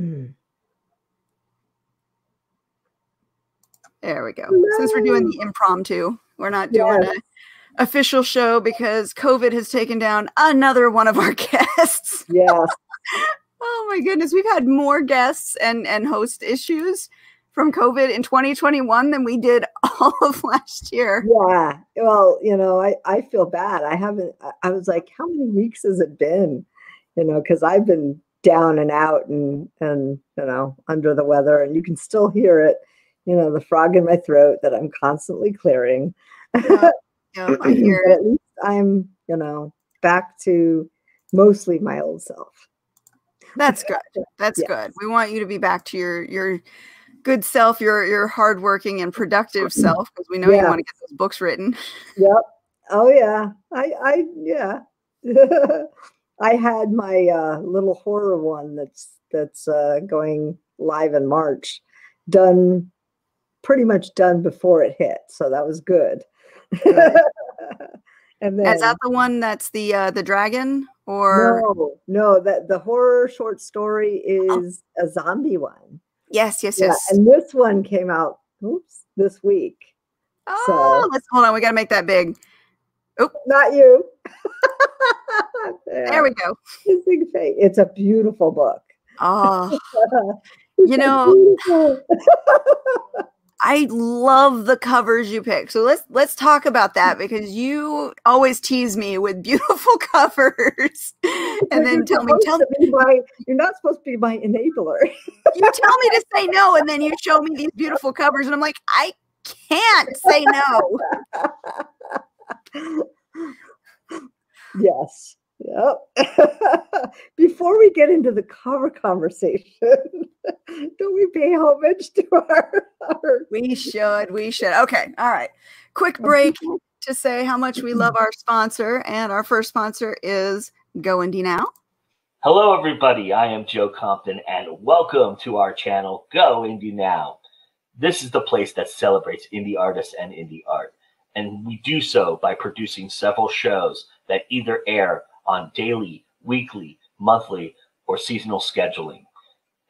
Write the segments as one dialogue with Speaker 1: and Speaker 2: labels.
Speaker 1: Mm. There we go. Since we're doing the impromptu, we're not doing
Speaker 2: Yes.
Speaker 1: a official show because COVID has taken down another one of our guests.
Speaker 2: Yes.
Speaker 1: Oh my goodness, we've had more guests and and host issues from COVID in 2021 than we did all of last year.
Speaker 2: Yeah. Well, you know, I, I feel bad. I haven't, I was like, how many weeks has it been? You know, because I've been down and out and, and, you know, under the weather, and you can still hear it, you know, the frog in my throat that I'm constantly clearing.
Speaker 1: Yeah, yeah, I hear
Speaker 2: but
Speaker 1: it.
Speaker 2: at least I'm, you know, back to mostly my old self.
Speaker 1: That's good. That's
Speaker 2: Yes.
Speaker 1: good. We want you to be back to your your good self, your your hardworking and productive mm-hmm. self, because we know you want to get those books written.
Speaker 2: Yep. Oh yeah. I I yeah. I had my uh, little horror one that's that's uh, going live in March, done pretty much done before it hit, so that was good.
Speaker 1: Good.
Speaker 2: and then
Speaker 1: Is that the one that's the uh the dragon or
Speaker 2: no, no, that the horror short story
Speaker 1: Oh.
Speaker 2: is a zombie one.
Speaker 1: yes, yes,
Speaker 2: Yeah,
Speaker 1: yes.
Speaker 2: and this one came out. Oops, this week.
Speaker 1: oh, let's hold on. We got to make that big.
Speaker 2: Not you.
Speaker 1: There we go.
Speaker 2: It's a beautiful book.
Speaker 1: Oh, You know- I love the covers you pick. So let's let's talk about that because you always tease me with beautiful covers, and then tell me, tell
Speaker 2: be my, you're not supposed to be my enabler.
Speaker 1: you tell me to say no, and then you show me these beautiful covers, and I'm like, I can't say no.
Speaker 2: Yes. Yep. Before we get into the cover conversation, don't we pay homage to our, our
Speaker 1: We should, we should. Okay, all right. Quick break to say how much we love our sponsor, and our first sponsor is Go Indie Now.
Speaker 3: Hello, everybody. I am Joe Compton, and welcome to our channel, Go Indie Now. This is the place that celebrates indie artists and indie art, and we do so by producing several shows that either air on daily, weekly, monthly, or seasonal scheduling.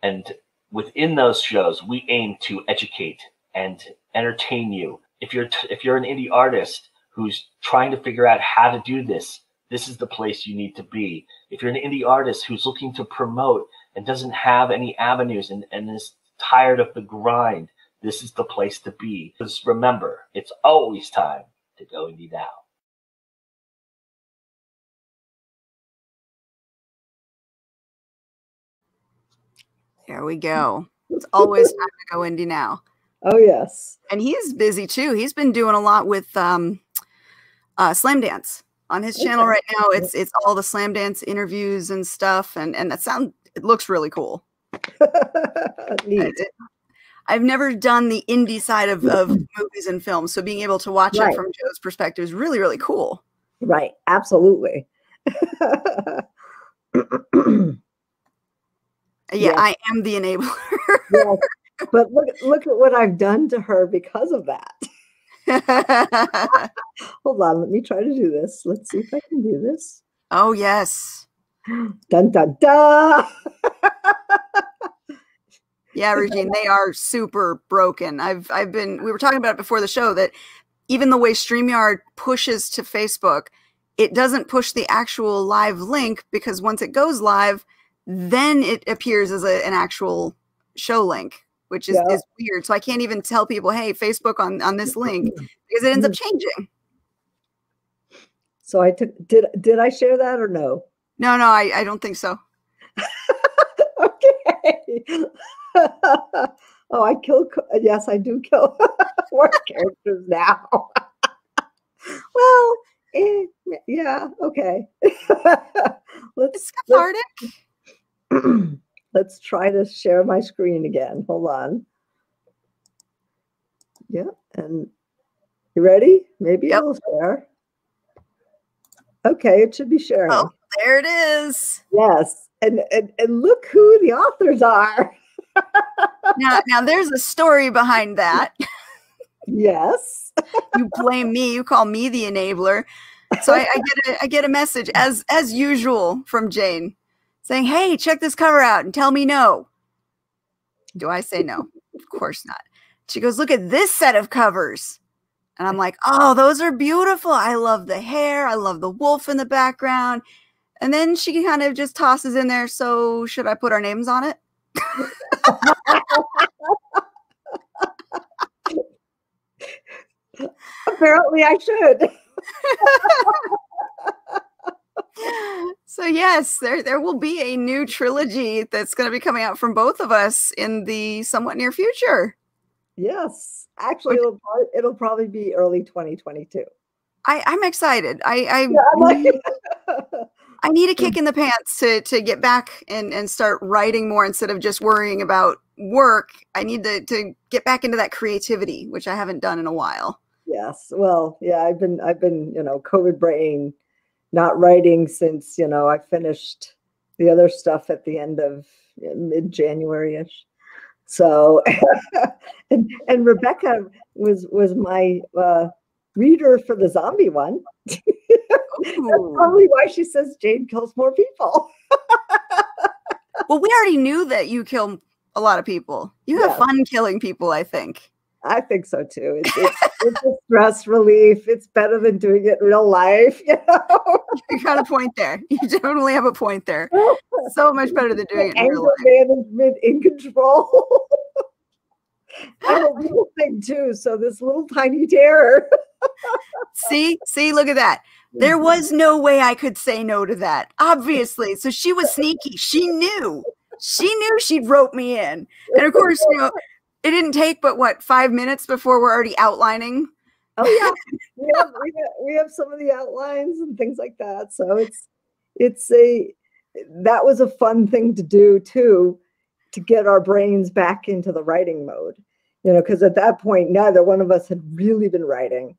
Speaker 3: And within those shows, we aim to educate and entertain you. If you're t- if you're an indie artist who's trying to figure out how to do this, this is the place you need to be if you're an indie artist who's looking to promote and doesn't have any avenues and, and is tired of the grind, this is the place to be. Because remember, it's always time to go indie now.
Speaker 1: There we go. It's always time to Go Indie Now.
Speaker 2: Oh yes.
Speaker 1: and he's busy too. He's been doing a lot with um, uh, Slamdance on his channel
Speaker 2: Okay.
Speaker 1: right now. It's it's all the Slamdance interviews and stuff, and and that sound it looks really cool.
Speaker 2: Neat.
Speaker 1: It- it- I've never done the indie side of, of mm-hmm. movies and films, so being able to watch it from Joe's perspective is really really cool.
Speaker 2: Right. Absolutely.
Speaker 1: Yeah. I am the enabler.
Speaker 2: yes. But look look at what I've done to her because of that. Hold on, let me try to do this. Let's see if I can do this.
Speaker 1: oh yes,
Speaker 2: Dun dun dun.
Speaker 1: yeah, Regine, they are super broken. I've I've been we were talking about it before the show that even the way StreamYard pushes to Facebook, it doesn't push the actual live link because once it goes live, then it appears as a, an actual show link, which is,
Speaker 2: Yeah.
Speaker 1: is weird. So I can't even tell people, hey, Facebook on, on this link mm-hmm. because it ends up mm-hmm. changing.
Speaker 2: So I took did did I share that or no?
Speaker 1: No, no, I, I don't think so.
Speaker 2: okay. oh, I kill. Yes, I do kill four characters now. well, eh, yeah, okay. let's
Speaker 1: cathartic.
Speaker 2: let's try to share my screen again. Hold on. Yeah, and you ready? Maybe
Speaker 1: Yep.
Speaker 2: it'll share. Okay, it should be sharing.
Speaker 1: Oh. There it is.
Speaker 2: Yes, and, and and look who the authors are.
Speaker 1: Now, now there's a story behind that.
Speaker 2: Yes.
Speaker 1: you blame me you call me the enabler so I, I get a I get a message as as usual from Jane saying hey check this cover out and tell me no Do I say no? Of course not. She goes, Look at this set of covers. And I'm like, Oh, those are beautiful. I love the hair. I love the wolf in the background. And then she kind of just tosses in there. So, should I put our names on it?
Speaker 2: Apparently, I should.
Speaker 1: so yes, there there will be a new trilogy that's going to be coming out from both of us in the somewhat near future.
Speaker 2: Yes, actually, it'll probably, it'll probably be early 2022.
Speaker 1: I, I'm excited. I I, yeah, I need a kick in the pants to to get back and and start writing more instead of just worrying about work. I need to to get back into that creativity, which I haven't done in a while.
Speaker 2: Yes. Well, yeah, I've been I've been, you know, COVID brain not writing since, you know, I finished the other stuff at the end of mid January ish. So, and, and Rebecca was was my uh, reader for the zombie one. That's probably why she says Jane kills more people.
Speaker 1: well, we already knew that you kill a lot of people. You have fun killing people, I think.
Speaker 2: I think so too. It's, it's, it's, a stress relief. It's better than doing it in real life. You know,
Speaker 1: you got a point there. You definitely have a point there. So much better than doing it in real life.
Speaker 2: management in control. I'm a little thing too, so this little tiny terror.
Speaker 1: see, see, look at that. There mm-hmm. was no way I could say no to that. Obviously, so she was sneaky. She knew. She knew she'd rope me in, and of course, you know it didn't take but what five minutes before we're already outlining.
Speaker 2: Oh yeah, we have, we have, we have some of the outlines and things like that. So it's it's a that was a fun thing to do too, to get our brains back into the writing mode. You know, because at that point, neither one of us had really been writing.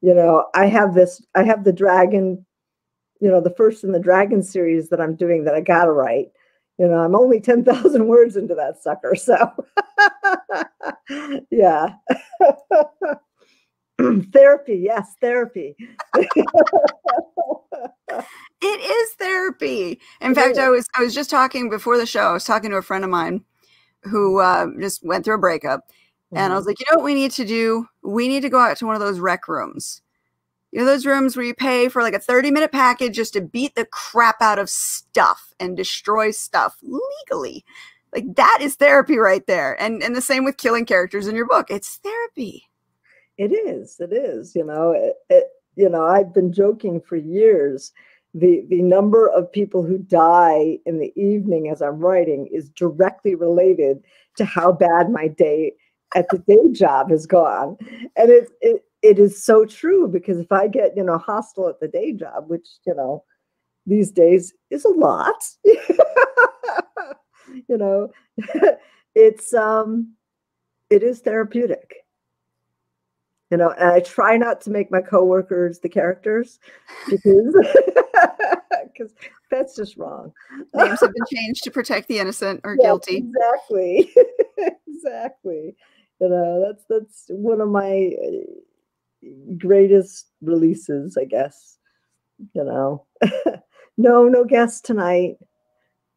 Speaker 2: You know, I have this, I have the dragon, you know, the first in the dragon series that I'm doing that I gotta write you know, I'm only 10,000 words into that sucker. So, yeah. therapy. Yes, therapy.
Speaker 1: it is therapy. In it fact, is. I was I was just talking before the show. I was talking to a friend of mine who uh, just went through a breakup, mm-hmm. and I was mm-hmm. like, you know what we need to do? We need to go out to one of those rec rooms you know those rooms where you pay for like a 30 minute package just to beat the crap out of stuff and destroy stuff legally like that is therapy right there and and the same with killing characters in your book it's therapy
Speaker 2: it is it is you know it, it, you know i've been joking for years the the number of people who die in the evening as i'm writing is directly related to how bad my day at the day job has gone and it, it it is so true because if I get, you know, hostile at the day job, which, you know, these days is a lot, you know, it's, um, it is therapeutic. You know, and I try not to make my coworkers the characters because because that's just wrong.
Speaker 1: Names have been changed to protect the innocent or guilty.
Speaker 2: Exactly. exactly. You know, that's that's one of my greatest releases, I guess. You know, no, no guests tonight.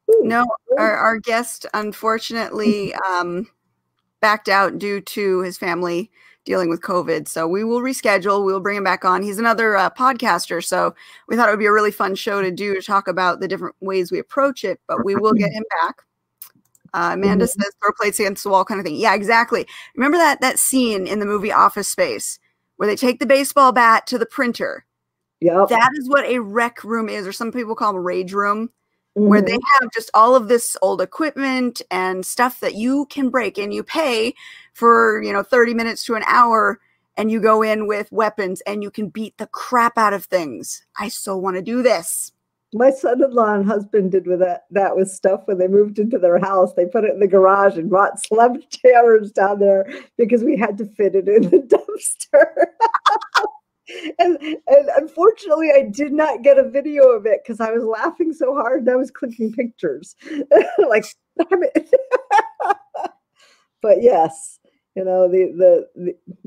Speaker 1: Ooh. No, our, our guest unfortunately um, backed out due to his family dealing with COVID. So we will reschedule. We will bring him back on. He's another uh, podcaster. So we thought it would be a really fun show to do to talk about the different ways we approach it, but we will get him back. Uh, Amanda mm-hmm. says throw plates against the wall kind of thing. Yeah, exactly. Remember that that scene in the movie Office Space where they take the baseball bat to the printer.
Speaker 2: Yeah.
Speaker 1: That is what a rec room is, or some people call them a rage room, mm-hmm. where they mm-hmm. have just all of this old equipment and stuff that you can break and you pay for, you know, 30 minutes to an hour and you go in with weapons and you can beat the crap out of things. I so want to do this
Speaker 2: my son-in-law and husband did with that that was stuff when they moved into their house. They put it in the garage and brought sledgehammers down there because we had to fit it in the dumpster. and, and unfortunately, I did not get a video of it because I was laughing so hard and I was clicking pictures. like, damn it. but yes, you know, the, the, the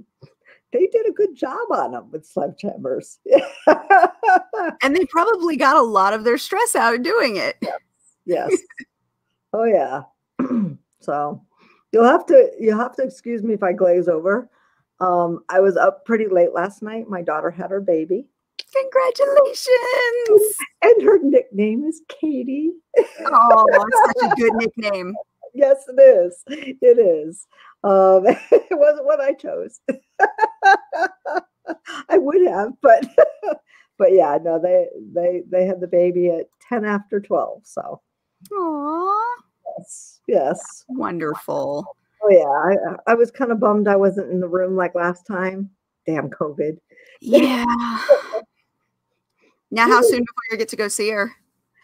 Speaker 2: they did a good job on them with sledgehammers.
Speaker 1: and they probably got a lot of their stress out doing it.
Speaker 2: Yes. yes. oh yeah. so You'll have to you'll have to excuse me if I glaze over. Um, I was up pretty late last night. My daughter had her baby,
Speaker 1: Congratulations!
Speaker 2: and her nickname is Katie.
Speaker 1: Oh, that's such a good nickname.
Speaker 2: Yes, it is. It is. Um, it wasn't what I chose. I would have, but but yeah, no, they they they had the baby at ten after twelve. So
Speaker 1: Aw,
Speaker 2: yes, yes.
Speaker 1: wonderful.
Speaker 2: Oh yeah, I I was kind of bummed I wasn't in the room like last time. Damn COVID.
Speaker 1: Yeah. Now, how soon before you get to go see her?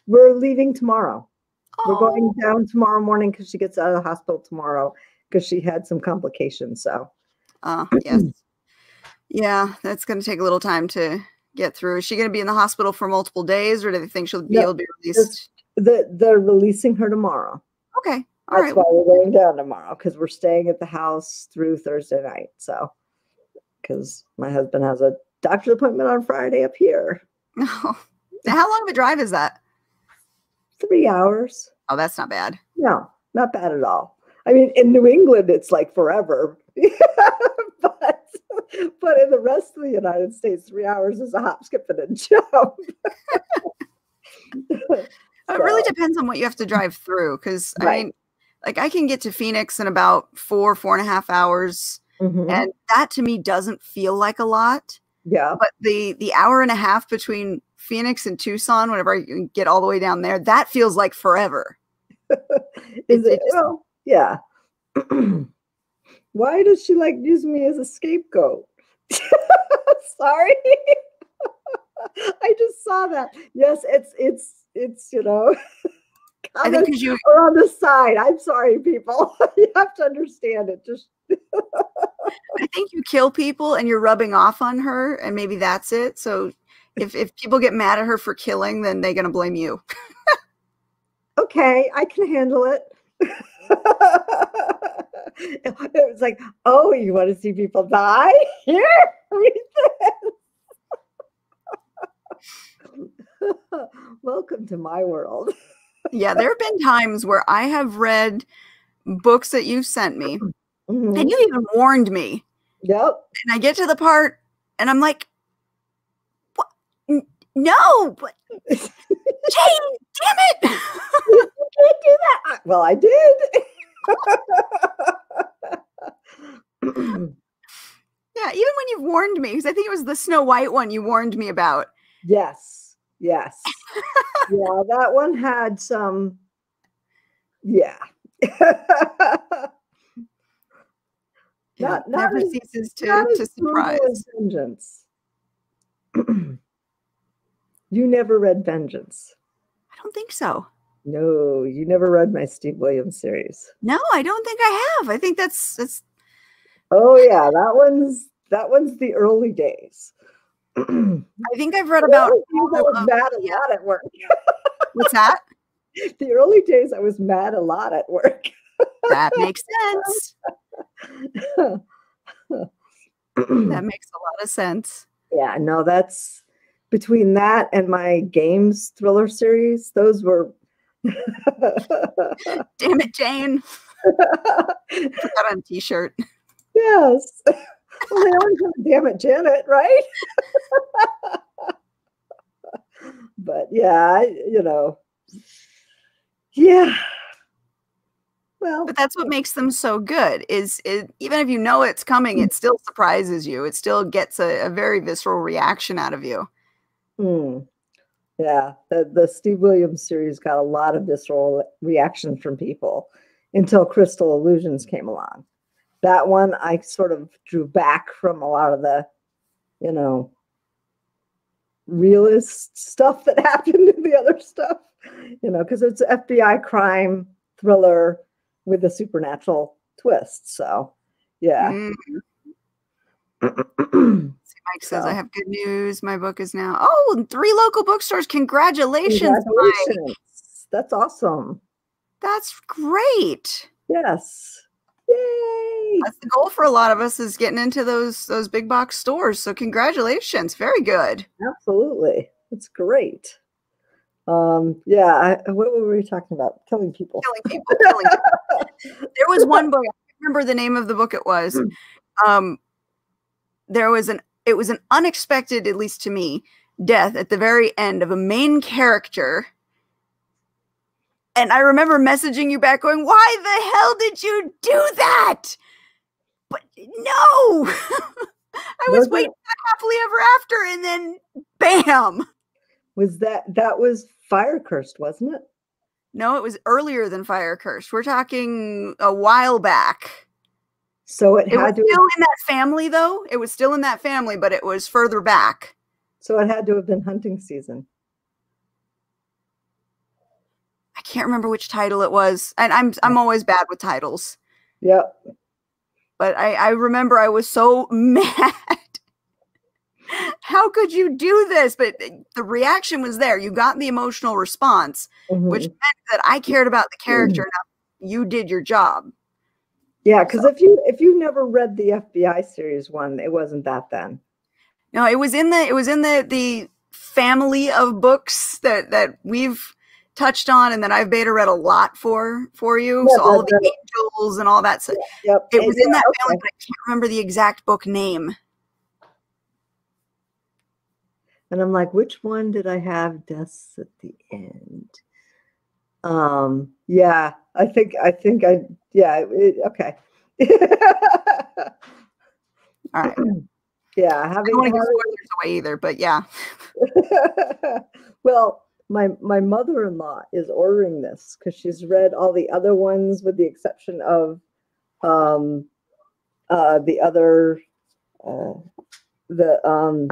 Speaker 2: We're leaving tomorrow. We're going down tomorrow morning because she gets out of the hospital tomorrow because she had some complications. So
Speaker 1: Uh, yes. Yeah, that's going to take a little time to get through. Is she going to be in the hospital for multiple days, or do they think she'll be
Speaker 2: No,
Speaker 1: able to be released?
Speaker 2: the, they're releasing her tomorrow.
Speaker 1: Okay. All
Speaker 2: That's
Speaker 1: right.
Speaker 2: why we're going down tomorrow because we're staying at the house through Thursday night. So because my husband has a doctor's appointment on Friday up here.
Speaker 1: Now, how long of a drive is that?
Speaker 2: Three hours.
Speaker 1: Oh, that's not bad.
Speaker 2: No, not bad at all. I mean, in New England, it's like forever. but but in the rest of the United States, three hours is a hop, skip, and a jump.
Speaker 1: It really depends on what you have to drive through. Because I mean, like I can get to Phoenix in about four, four and a half hours,
Speaker 2: Mhm.
Speaker 1: and that to me doesn't feel like a lot.
Speaker 2: Yeah.
Speaker 1: But the the hour and a half between Phoenix and Tucson, whenever I can get all the way down there, that feels like forever.
Speaker 2: Is
Speaker 1: it
Speaker 2: it?
Speaker 1: just-
Speaker 2: Well, yeah. Why does she like use me as a scapegoat? Sorry. I just saw that. Yes, it's it's it's you know.
Speaker 1: I think because you
Speaker 2: are on the side. I'm sorry, people. you have to understand it. Just
Speaker 1: I think you kill people and you're rubbing off on her, and maybe that's it. So if if people get mad at her for killing, then they're gonna blame you.
Speaker 2: okay, I can handle it. it was like, oh, you want to see people die? Here, read this. Welcome to my world.
Speaker 1: Yeah, there have been times where I have read books that you've sent me,
Speaker 2: Mhm.
Speaker 1: and you even warned me.
Speaker 2: Yep.
Speaker 1: And I get to the part, and I'm like, "What? No, but Jane, damn it!"
Speaker 2: you can't do that. I- Well, I did.
Speaker 1: yeah, even when you've warned me, because I think it was the Snow White one you warned me about.
Speaker 2: yes. Yes. yeah, that one had some. Yeah. Not-
Speaker 1: never
Speaker 2: as-
Speaker 1: ceases to to surprise.
Speaker 2: Vengeance. you never read Vengeance.
Speaker 1: I don't think so.
Speaker 2: No, you never read my Steve Williams series.
Speaker 1: No, I don't think I have. I think that's that's
Speaker 2: Oh yeah, that one's that one's the early days.
Speaker 1: I think I've read about
Speaker 2: I was
Speaker 1: uh,
Speaker 2: mad a lot at work.
Speaker 1: what's that?
Speaker 2: the early days I was mad a lot at work.
Speaker 1: that makes sense. That makes a lot of sense.
Speaker 2: yeah, no, that's between that and my games thriller series, those were
Speaker 1: Damn it, Jane. Put that on t shirt.
Speaker 2: yes. Well, they always have a damn it, Janet, right? but yeah, I, you know, yeah. Well,
Speaker 1: But that's what makes them so good. Is it, even if you know it's coming, it still surprises you. It still gets a, a very visceral reaction out of you.
Speaker 2: Hmm. Yeah, the, the Steve Williams series got a lot of visceral reaction from people until Crystal Illusions came along. That one I sort of drew back from a lot of the, you know, realist stuff that happened in the other stuff, you know, because it's FBI crime thriller with a supernatural twist. So, yeah.
Speaker 1: Mm, Mike says, I have good news. My book is now, oh, three local bookstores. Congratulations, Mike.
Speaker 2: Congratulations. That's awesome.
Speaker 1: That's great.
Speaker 2: Yes. Yay.
Speaker 1: That's the goal for a lot of us is getting into those those big box stores. So congratulations. Very good.
Speaker 2: Absolutely. That's great. Um, yeah, I, what were we talking about? Killing people.
Speaker 1: Killing people. Killing people. there was one book. I remember the name of the book. It was. Um, there was an. It was an unexpected, at least to me, death at the very end of a main character. And I remember messaging you back, going, "Why the hell did you do that?" But no. I was,
Speaker 2: Was
Speaker 1: waiting happily ever after, and then bam.
Speaker 2: Was that that was Fire Cursed, wasn't it?
Speaker 1: No, it was earlier than Fire Curse. We're talking a while back.
Speaker 2: So it
Speaker 1: It was
Speaker 2: to
Speaker 1: still in that family, though. It was still in that family, but it was further back.
Speaker 2: so it had to have been hunting season.
Speaker 1: I can't remember which title it was, and I'm I'm always bad with titles.
Speaker 2: Yep.
Speaker 1: But I I remember I was so mad. How could you do this? But the reaction was there. You got the emotional response, which
Speaker 2: Mhm.
Speaker 1: meant that I cared about the character enough. You did your job.
Speaker 2: yeah, because if you if you never read the FBI series one, it wasn't that then.
Speaker 1: No, it was in the it was in the the family of books that that we've touched on and that I've beta read a lot for for you.
Speaker 2: Yeah,
Speaker 1: so all of the angels and all that stuff.
Speaker 2: Yep.
Speaker 1: It
Speaker 2: and
Speaker 1: was in
Speaker 2: yeah,
Speaker 1: that family,
Speaker 2: okay.
Speaker 1: but I can't remember the exact book name.
Speaker 2: And I'm like, which one did I have deaths at the end? Um, yeah, I think I think I yeah, it, okay.
Speaker 1: All right.
Speaker 2: yeah,
Speaker 1: I
Speaker 2: having,
Speaker 1: don't want to give spoilers away either, but yeah.
Speaker 2: well, my my mother-in-law is ordering this because she's read all the other ones with the exception of um uh the other uh the um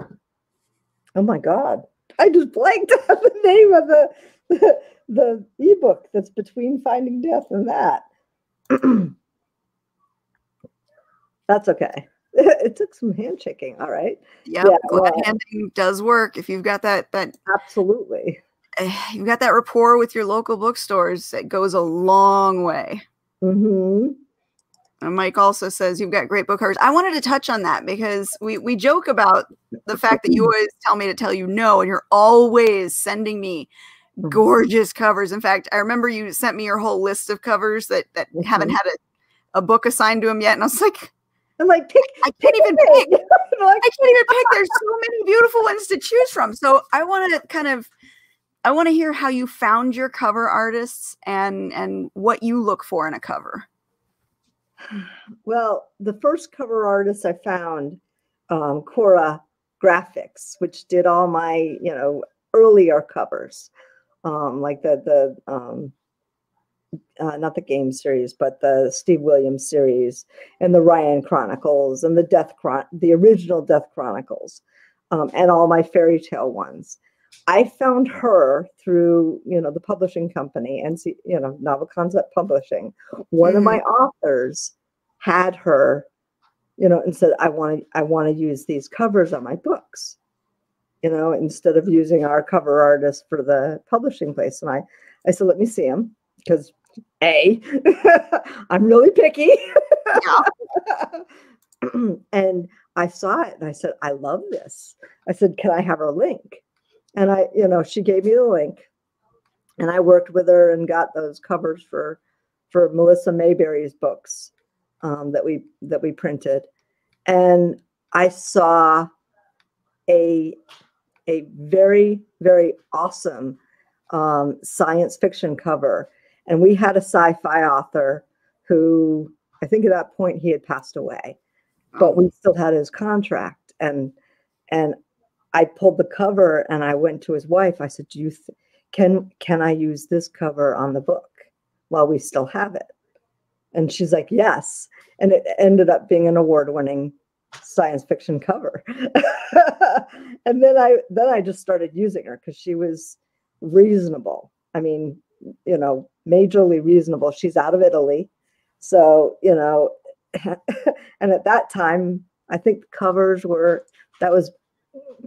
Speaker 2: oh my god. I just blanked on the name of the the, the ebook that's between finding death and that. That's okay. It took some handshaking all right.
Speaker 1: Yeah,
Speaker 2: Yeah,
Speaker 1: glad
Speaker 2: well-
Speaker 1: handing does work. If you've got that that
Speaker 2: absolutely
Speaker 1: you've got that rapport with your local bookstores, it goes a long way.
Speaker 2: hmm
Speaker 1: And Mike also says you've got great book covers. I wanted to touch on that because we we joke about the fact that you always tell me to tell you no, and you're always sending me
Speaker 2: Mhm.
Speaker 1: gorgeous covers. In fact, I remember you sent me your whole list of covers that that haven't
Speaker 2: Mhm.
Speaker 1: had a, a book assigned to them yet, and I was like,
Speaker 2: i'm like pick
Speaker 1: I can't even
Speaker 2: pick
Speaker 1: pick.
Speaker 2: like,
Speaker 1: I can't even pick. There's so many beautiful ones to choose from. So I want to kind of, I want to hear how you found your cover artists and and what you look for in a cover.
Speaker 2: Well, the first cover artist I found, um, Cora Graphics, which did all my, you know, earlier covers, um, like the the um, uh, not the game series, but the Steve Williams series and the Ryan Chronicles and the Death Chron- the original Death Chronicles, um, and all my fairy tale ones. I found her through, you know, the publishing company and you know, Novel Concept Publishing. One of my hmm. authors had her, you know, and said, "I want to, I want to use these covers on my books." You know, instead of using our cover artist for the publishing place, and I, I said, "Let me see them," because a, I'm really picky. and I saw it and I said, I love this. I said, Can I have her link? And I, you know, she gave me the link and I worked with her and got those covers for for Melissa Mayberry's books um, that we that we printed. And I saw a a very, very awesome um, science fiction cover. And we had a sci-fi author who I think at that point he had passed away but we still had his contract and and i pulled the cover and i went to his wife. I said do you th- can can i use this cover on the book while we still have it? And she's like yes. And it ended up being an award-winning science fiction cover. And then i then i just started using her because she was reasonable. I mean you know majorly reasonable. She's out of italy. So you know and at that time i think covers were that was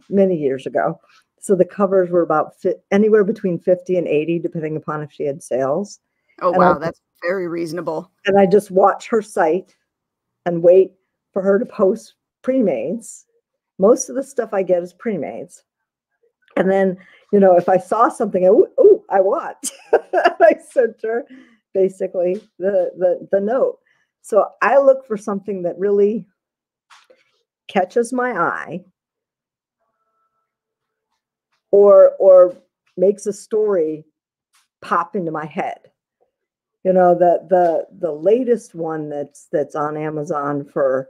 Speaker 2: many years ago. So the covers were about fi- anywhere between 50 and 80 depending upon if she had sales.
Speaker 1: Oh
Speaker 2: And I-
Speaker 1: wow, that's very reasonable.
Speaker 2: and i just watch her site and wait for her to post pre-mades. Most of the stuff i get is pre-mades. And then you know if i saw something oh, oh i want i sent her basically the the the note. So I look for something that really catches my eye or or makes a story pop into my head. You know, the the the latest one that's that's on Amazon for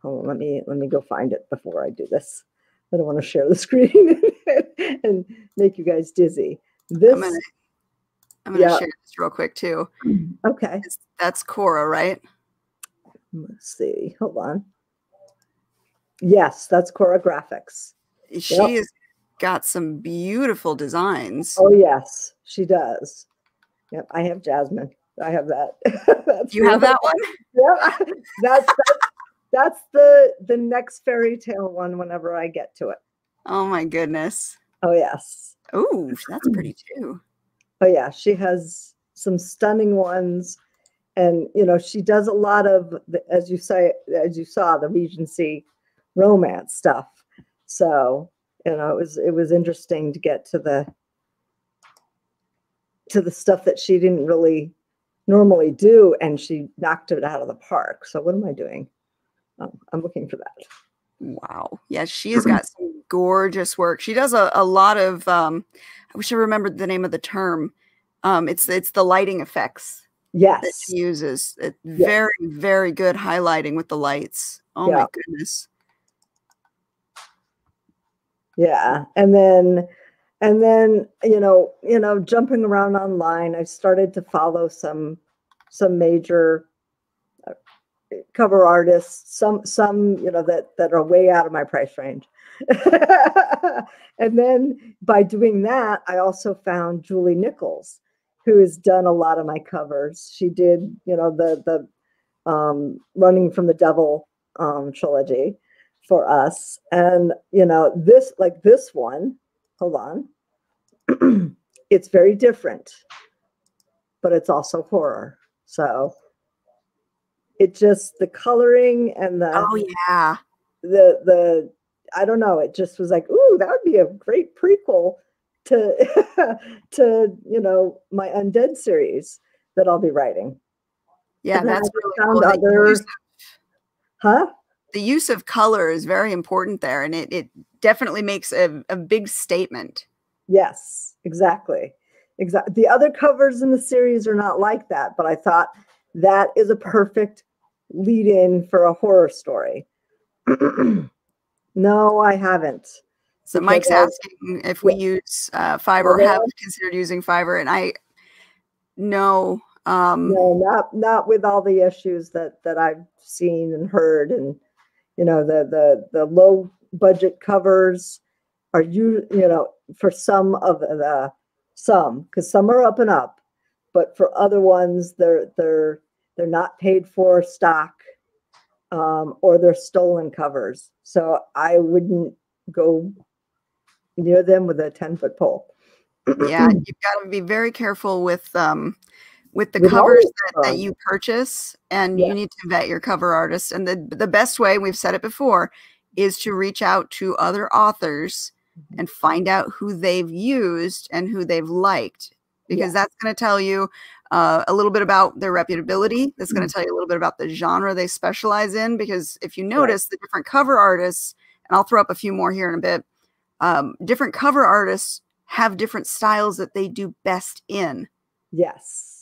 Speaker 2: hold on, let me let me go find it before I do this. I don't want to share the screen and make you guys dizzy. This
Speaker 1: I'm gonna, I'm gonna
Speaker 2: Yeah.
Speaker 1: share this real quick too.
Speaker 2: okay.
Speaker 1: It's- That's Cora, right?
Speaker 2: Let's see. Hold on. Yes, that's cora graphics
Speaker 1: She
Speaker 2: Yep.
Speaker 1: has got some beautiful designs.
Speaker 2: Oh yes, she does. Yep, I have Jasmine. I have that. that's
Speaker 1: you have that one?
Speaker 2: Yep, that's that's that's the the next fairy tale one. Whenever I get to it.
Speaker 1: Oh my goodness.
Speaker 2: Oh yes.
Speaker 1: Oh, that's pretty too.
Speaker 2: Oh yeah, she has some stunning ones, and you know she does a lot of, the, as you say, as you saw, the Regency romance stuff. So you know it was it was interesting to get to the to the stuff that she didn't really normally do, and she knocked it out of the park. So what am I doing? Oh, I'm looking for that.
Speaker 1: Wow. Yeah, she has got some gorgeous work. She does a, a lot of um I wish I remembered the name of the term. Um it's it's the lighting effects that
Speaker 2: Yes.
Speaker 1: she uses. It, very, very good highlighting with the lights. Oh
Speaker 2: Yeah.
Speaker 1: my goodness.
Speaker 2: Yeah. And then and then, you know, you know, jumping around online, I started to follow some some major uh, cover artists, some some, you know, that that are way out of my price range. and then by doing that, I also found Julie Nichols, who has done a lot of my covers. She did, you know, the the um Running from the Devil um trilogy for us. And you know, this like this one, hold on. it's very different, but it's also horror. So it just the coloring and the
Speaker 1: Oh yeah.
Speaker 2: the the I don't know, it just was like, ooh, that would be a great prequel to to you know my undead series that I'll be writing.
Speaker 1: Yeah,
Speaker 2: And then I
Speaker 1: that's really
Speaker 2: found
Speaker 1: cool.
Speaker 2: other- Huh?
Speaker 1: The use of color is very important there and it, it definitely makes a, a big statement.
Speaker 2: Yes, exactly. Exactly. The other covers in the series are not like that, but I thought that is a perfect lead in for a horror story. no, I haven't.
Speaker 1: So Mike's
Speaker 2: I-
Speaker 1: asking if we use uh, Fiverr or
Speaker 2: Well,
Speaker 1: have considered using Fiverr, and I no. Um,
Speaker 2: No, not not with all the issues that that I've seen and heard, and you know the the the low budget covers are you you know for some of the some because some are up and up, but for other ones they're they're they're not paid for stock, um, or they're stolen covers. So I wouldn't go near them with a ten foot pole.
Speaker 1: yeah, you've got to be very careful with um, with the covers that, that you purchase, and
Speaker 2: Yeah.
Speaker 1: you need to vet your cover artist. And the the best way we've said it before is to reach out to other authors
Speaker 2: Mm-hmm.
Speaker 1: and find out who they've used and who they've liked because that's going to tell you uh, a little bit about their reputability that's going to tell you a little bit about the genre they specialize in because if you notice the different cover artists and i'll throw up a few more here in a bit um, different cover artists have different styles that they do best in
Speaker 2: Yes.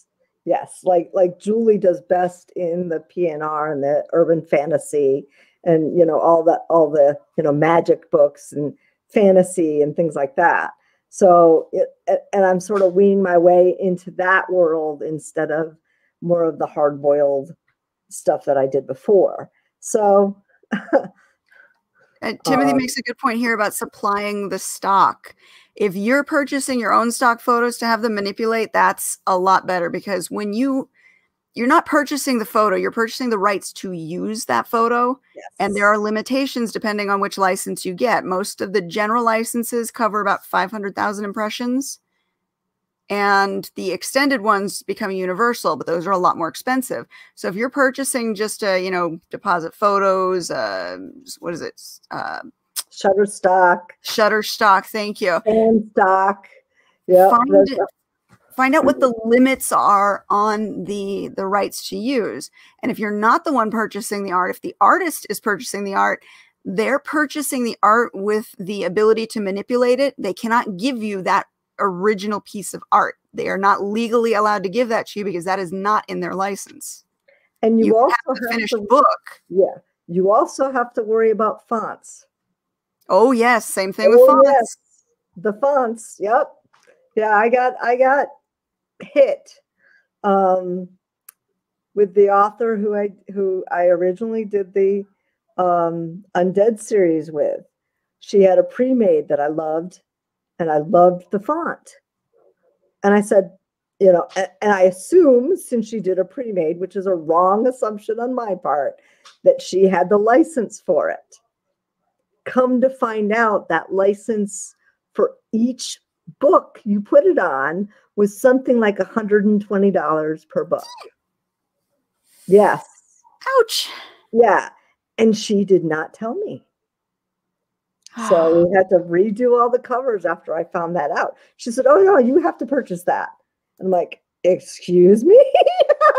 Speaker 2: Yes. Like like Julie does best in the PNR and the urban fantasy and you know all the all the you know magic books and fantasy and things like that. So it, and I'm sort of weaning my way into that world instead of more of the hard boiled stuff that I did before. So
Speaker 1: Uh, Timothy
Speaker 2: Um,
Speaker 1: makes a good point here about supplying the stock. If you're purchasing your own stock photos to have them manipulate, that's a lot better because when you you're not purchasing the photo, you're purchasing the rights to use that photo, and there are limitations depending on which license you get. Most of the general licenses cover about 500,000 impressions, and the extended ones become universal, but those are a lot more expensive. So if you're purchasing just a, you know, Depositphotos, uh, what is it? Uh,
Speaker 2: Shutterstock
Speaker 1: Shutterstock. Thank you.
Speaker 2: and stock. Yeah.
Speaker 1: Find- find out what the limits are on the the rights to use and if you're not the one purchasing the art if the artist is purchasing the art they're purchasing the art with the ability to manipulate it they cannot give you that original piece of art they are not legally allowed to give that to you because that is not in their license
Speaker 2: and you,
Speaker 1: you
Speaker 2: also
Speaker 1: have to
Speaker 2: have
Speaker 1: finish
Speaker 2: to-
Speaker 1: the book
Speaker 2: yeah you also have to worry about fonts
Speaker 1: oh yes same thing with
Speaker 2: Oh,
Speaker 1: fonts.
Speaker 2: Yes. the fonts yep yeah i got i got hit um with the author who i who i originally did the um undead series with. She had a pre-made that i loved and i loved the font. And i said you know and, and i assume since she did a pre-made which is a wrong assumption on my part that she had the license for it come to find out that license for each book you put it on was something like $120 per book. Yes.
Speaker 1: ouch
Speaker 2: Yeah. And she did not tell me. So we had to redo all the covers after I found that out. She said, Oh, no, you have to purchase that. I'm like, Excuse me?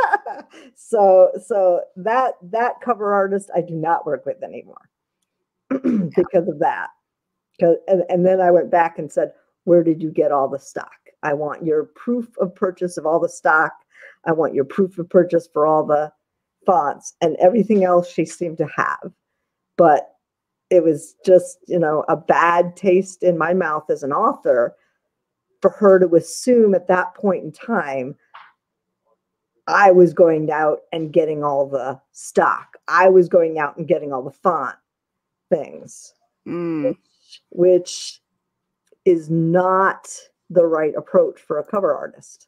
Speaker 2: so so that that cover artist I do not work with anymore because of that. And, and then I went back and said, Where did you get all the stock? I want your proof of purchase of all the stock. I want your proof of purchase for all the fonts and everything else she seemed to have. But it was just, you know, a bad taste in my mouth as an author for her to assume at that point in time I was going out and getting all the stock. I was going out and getting all the font things,
Speaker 1: Mm,
Speaker 2: which is not the right approach for a cover artist.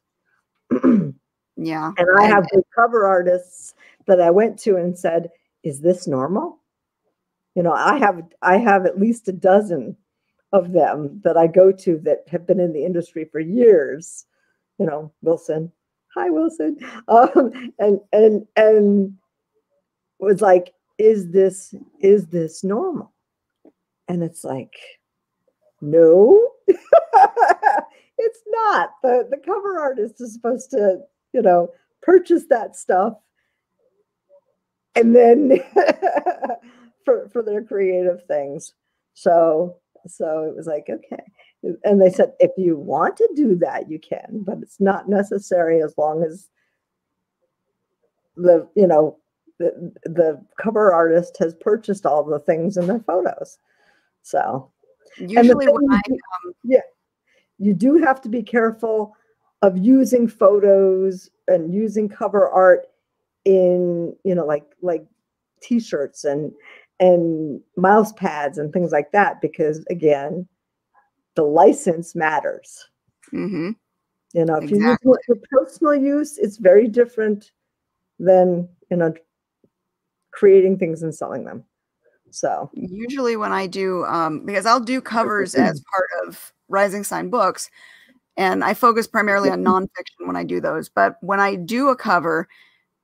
Speaker 1: Yeah.
Speaker 2: And I have the cover artists that I went to and said, "Is this normal?" You know, I have I have at least a dozen of them that I go to that have been in the industry for years. You know, Wilson. Hi, Wilson. Um, and and and was like, "Is this is this normal?" And it's like, no, it's not. The the cover artist is supposed to, you know, purchase that stuff and then for for their creative things. So so it was like, okay. And they said, if you want to do that, you can, but it's not necessary as long as the, you know, the, the cover artist has purchased all the things in their photos. So
Speaker 1: usually when i
Speaker 2: do- yeah, you do have to be careful of using photos and using cover art in, you know, like like t-shirts and and mouse pads and things like that because again, the license matters.
Speaker 1: Mhm.
Speaker 2: You know, if you use it for personal use, it's very different than you know creating things and selling them. So
Speaker 1: usually when I do, um, because I'll do covers as part of Rising Sign books, and I focus primarily on nonfiction when I do those. But when I do a cover,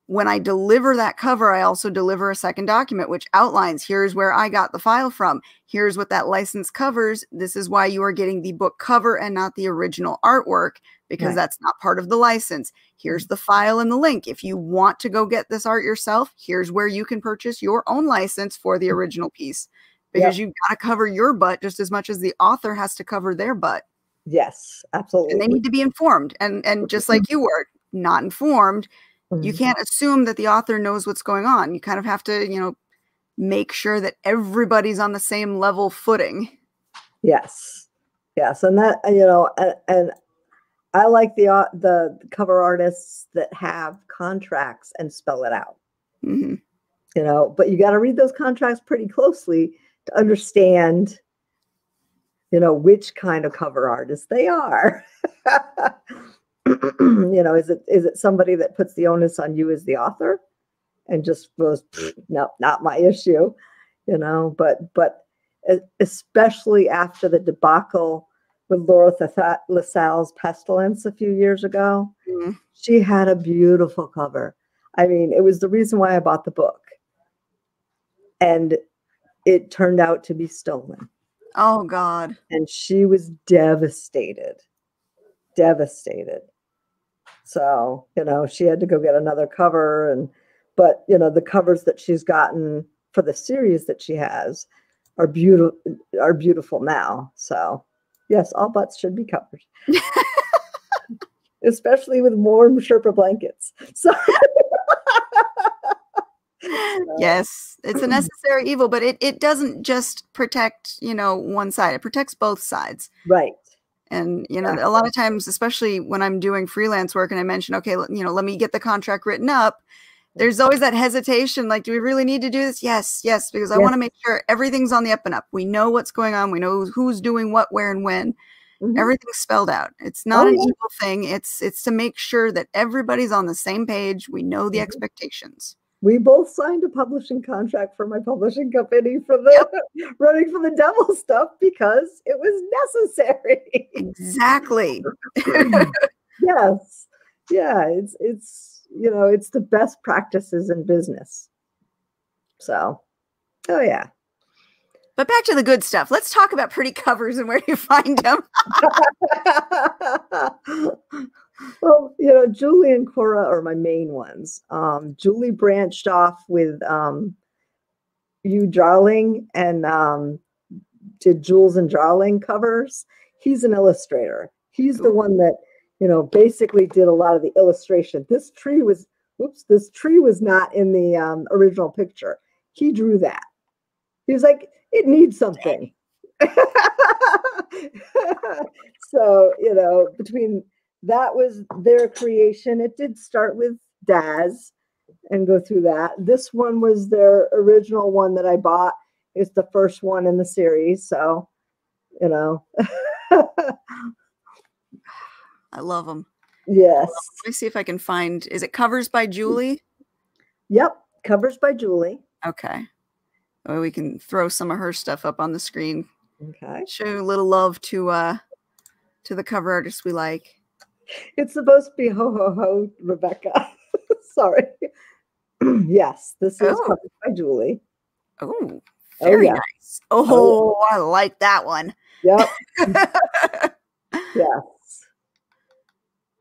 Speaker 1: when I deliver that cover, I also deliver a second document which outlines here's where I got the file from. Here's what that license covers. This is why you are getting the book cover and not the original artwork because
Speaker 2: Right.
Speaker 1: that's not part of the license. Here's mm. the file and the link. If you want to go get this art yourself, here's where you can purchase your own license for the mm. original piece because you've got to cover your butt just as much as the author has to cover their butt
Speaker 2: yes, absolutely.
Speaker 1: and they need to be informed and and mm, just like you were not informed you
Speaker 2: Mhm.
Speaker 1: can't assume that the author knows what's going on you kind of have to you know make sure that everybody's on the same level footing
Speaker 2: Yes, yes, and that uh, you know, and, and I like the au- the cover artists that have contracts and spell it out.
Speaker 1: Mhm.
Speaker 2: You know, but you got to read those contracts pretty closely to understand, you know, which kind of cover artist they are. you know, is it is it somebody that puts the onus on you as the author and just goes, no, not my issue, you know, but but especially after the debacle with Laura Thalassa's Pestilence a few years ago.
Speaker 1: Mhm.
Speaker 2: She had a beautiful cover. I mean, it was the reason why I bought the book. And it turned out to be stolen.
Speaker 1: oh god
Speaker 2: And she was devastated. Devastated. So, you know, she had to go get another cover and but, you know, the covers that she's gotten for the series that she has are beautiful are beautiful now. So, yes, all butts should be covered. Especially with warm Sherpa blankets. So
Speaker 1: yes it's a necessary evil but it, it doesn't just protect you know one side it protects both sides
Speaker 2: right
Speaker 1: and you know a lot of times especially when i'm doing freelance work and i mention okay you know let me get the contract written up there's always that hesitation like do we really need to do this? Yes yes because i
Speaker 2: Yes.
Speaker 1: want to make sure everything's on the up and up. We know what's going on. We know who's doing what where and when.
Speaker 2: Mhm.
Speaker 1: everything's spelled out. It's not
Speaker 2: Oh,
Speaker 1: an
Speaker 2: yeah.
Speaker 1: evil thing. It's it's to make sure that everybody's on the same page. We know the
Speaker 2: Mhm.
Speaker 1: expectations
Speaker 2: we both signed a publishing contract for my publishing company for the running for the devil stuff because it was necessary.
Speaker 1: exactly
Speaker 2: yes. Yeah, it's it's you know, it's the best practices in business. So, oh yeah.
Speaker 1: but back to the good stuff let's talk about pretty covers and where you find them
Speaker 2: well, you know, Julie and Cora are my main ones. Um, Julie branched off with um, you Darling and um, did Jules and Darling covers. He's an illustrator. He's the one that, you know, basically did a lot of the illustration. This tree was, oops, this tree was not in the um, original picture. He drew that. He was like, it needs something. so, you know, between that was their creation. It did start with Daz and go through that. This one was their original one that I bought. It's the first one in the series. So, you know,
Speaker 1: i love them
Speaker 2: yes.
Speaker 1: let me see if i can find is it covers by julie
Speaker 2: Yep. Covers by Julie.
Speaker 1: okay well, we can throw some of her stuff up on the screen
Speaker 2: Okay.
Speaker 1: show a little love to uh to the cover artists we like
Speaker 2: It's supposed to be ho ho ho, Rebecca. Sorry. yes, this is
Speaker 1: Oh.
Speaker 2: by Julie.
Speaker 1: oh
Speaker 2: Oh,
Speaker 1: very
Speaker 2: yeah.
Speaker 1: nice oh, oh i like that one
Speaker 2: Yep. yes.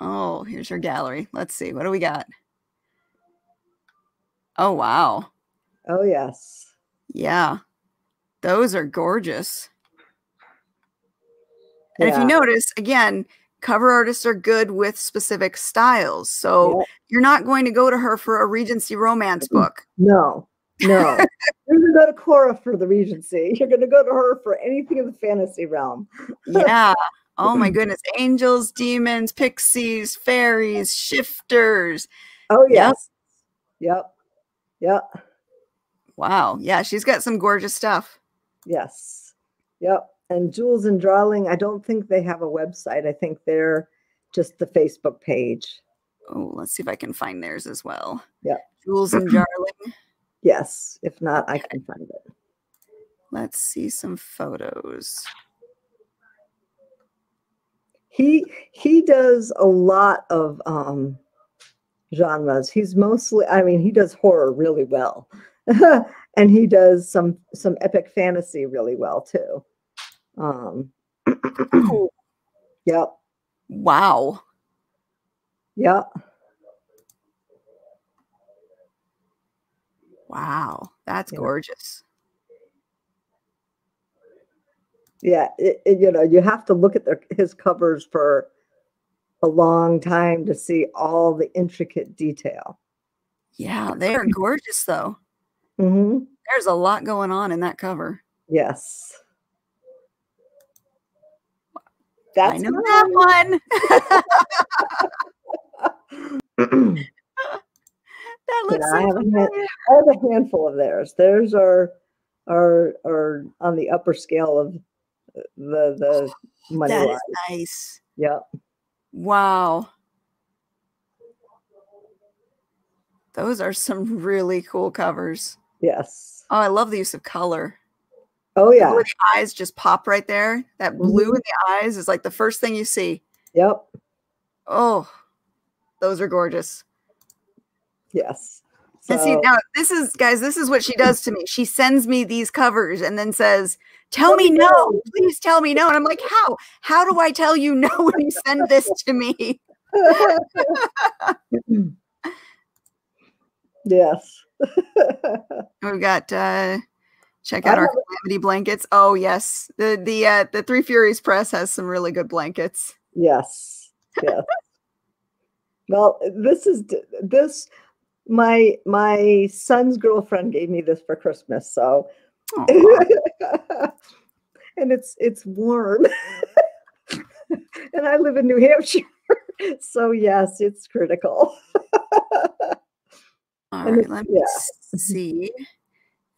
Speaker 1: oh here's her gallery let's see what do we got oh wow
Speaker 2: Oh, yes.
Speaker 1: yeah those are gorgeous And if you notice, again, cover artists are good with specific styles. So
Speaker 2: Yeah.
Speaker 1: you're not going to go to her for a Regency romance book.
Speaker 2: No, no. You're going to go to Cora for the Regency. You're going to go to her for anything in the fantasy realm.
Speaker 1: Yeah. Oh my goodness. Angels, demons, pixies, fairies, shifters.
Speaker 2: Oh,
Speaker 1: Yep.
Speaker 2: yes. Yep. Yep.
Speaker 1: Wow. Yeah, she's got some gorgeous stuff.
Speaker 2: Yes. Yep. And Jules and Darling, I don't think they have a website. I think they're just the Facebook page.
Speaker 1: Oh, let's see if I can find theirs as well.
Speaker 2: Yeah.
Speaker 1: Jules and Darling.
Speaker 2: Yes. If not, I can find it.
Speaker 1: Let's see some photos.
Speaker 2: He he does a lot of um genres. He's mostly I mean, he does horror really well. and he does some some epic fantasy really well too. Um yep.
Speaker 1: wow.
Speaker 2: Yep.
Speaker 1: Wow. That's
Speaker 2: Yeah.
Speaker 1: gorgeous.
Speaker 2: Yeah, it, it- you know, you have to look at his covers for a long time to see all the intricate detail.
Speaker 1: Yeah, they are gorgeous though.
Speaker 2: hmm
Speaker 1: There's a lot going on in that cover.
Speaker 2: Yes.
Speaker 1: I
Speaker 2: That's
Speaker 1: know that one. That looks
Speaker 2: I
Speaker 1: so
Speaker 2: have a. I have a handful of theirs. Theirs are are are on the upper scale of uh, the the money
Speaker 1: That
Speaker 2: line.
Speaker 1: is nice.
Speaker 2: Yep.
Speaker 1: Wow. Those are some really cool covers.
Speaker 2: Yes.
Speaker 1: Oh, I love the use of color.
Speaker 2: Oh yeah.
Speaker 1: way the eyes just pop right there. That blue
Speaker 2: Mhm.
Speaker 1: in the eyes is like the first thing you see.
Speaker 2: Yep.
Speaker 1: Oh, those are gorgeous.
Speaker 2: Yes.
Speaker 1: And see, now this is, guys, this is what she does to me. She sends me these covers and then says, Tell me no,
Speaker 2: no."
Speaker 1: please tell me no. And I'm like, How? How do I tell you no when you send this to me?
Speaker 2: yes.
Speaker 1: We've got uh check out our calamity blankets. Oh yes. The the uh the Three Furies press has some really good blankets.
Speaker 2: Yes. Yes. well, this is this my my son's girlfriend gave me this for Christmas, so and it's it's warm. and I live in New Hampshire. so yes, it's critical.
Speaker 1: All right, let me yeah. see.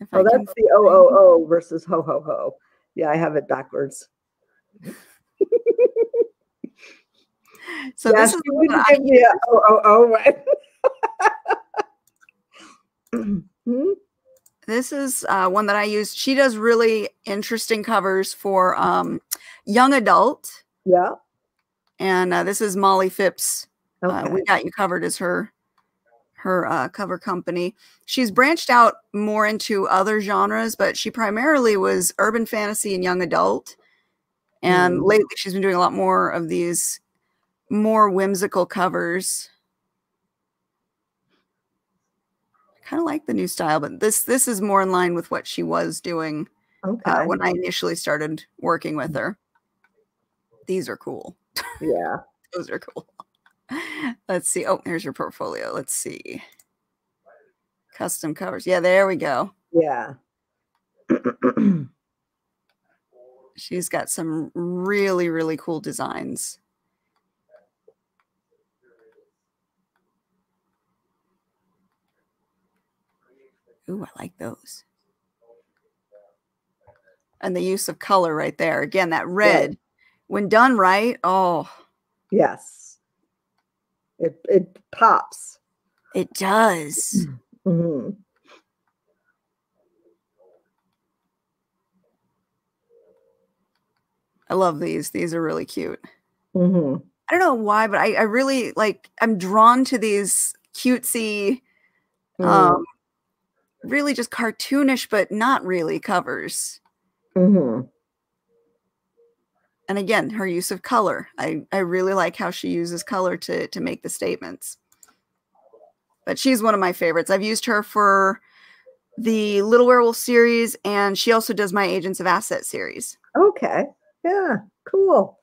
Speaker 2: If oh, I that's the O O O versus ho ho ho. Yeah, I have it backwards.
Speaker 1: so yes, this is you wouldn't give me a O O O, right? hmm? This is uh, one that I use. She does really interesting covers for um, young adult.
Speaker 2: Yeah.
Speaker 1: And uh, this is Molly Phipps. Okay. Uh, we got you covered as her her uh, cover company. She's branched out more into other genres, but she primarily was urban fantasy and young adult. And mm. lately, she's been doing a lot more of these more whimsical covers. I kind of like the new style, but this this is more in line with what she was doing uh, okay. uh, when I initially started working with her. These are cool.
Speaker 2: Yeah,
Speaker 1: those are cool. Let's see. Oh, here's your portfolio. Let's see. Custom covers. Yeah, there we go.
Speaker 2: Yeah.
Speaker 1: She's got some really, really cool designs. Ooh, I like those. And the use of color right there. Again, that red, yeah. when done right, oh.
Speaker 2: Yes. It, it pops.
Speaker 1: It does. Mm-hmm. I love these. These are really cute.
Speaker 2: Mm-hmm.
Speaker 1: I don't know why, but I, I really like, I'm drawn to these cutesy, mm. um, really just cartoonish, but not really covers.
Speaker 2: Mm-hmm.
Speaker 1: And again, her use of color. I, I really like how she uses color to, to make the statements. But she's one of my favorites. I've used her for the Little Werewolf series, and she also does my Agents of Asset series.
Speaker 2: Okay. Yeah. Cool.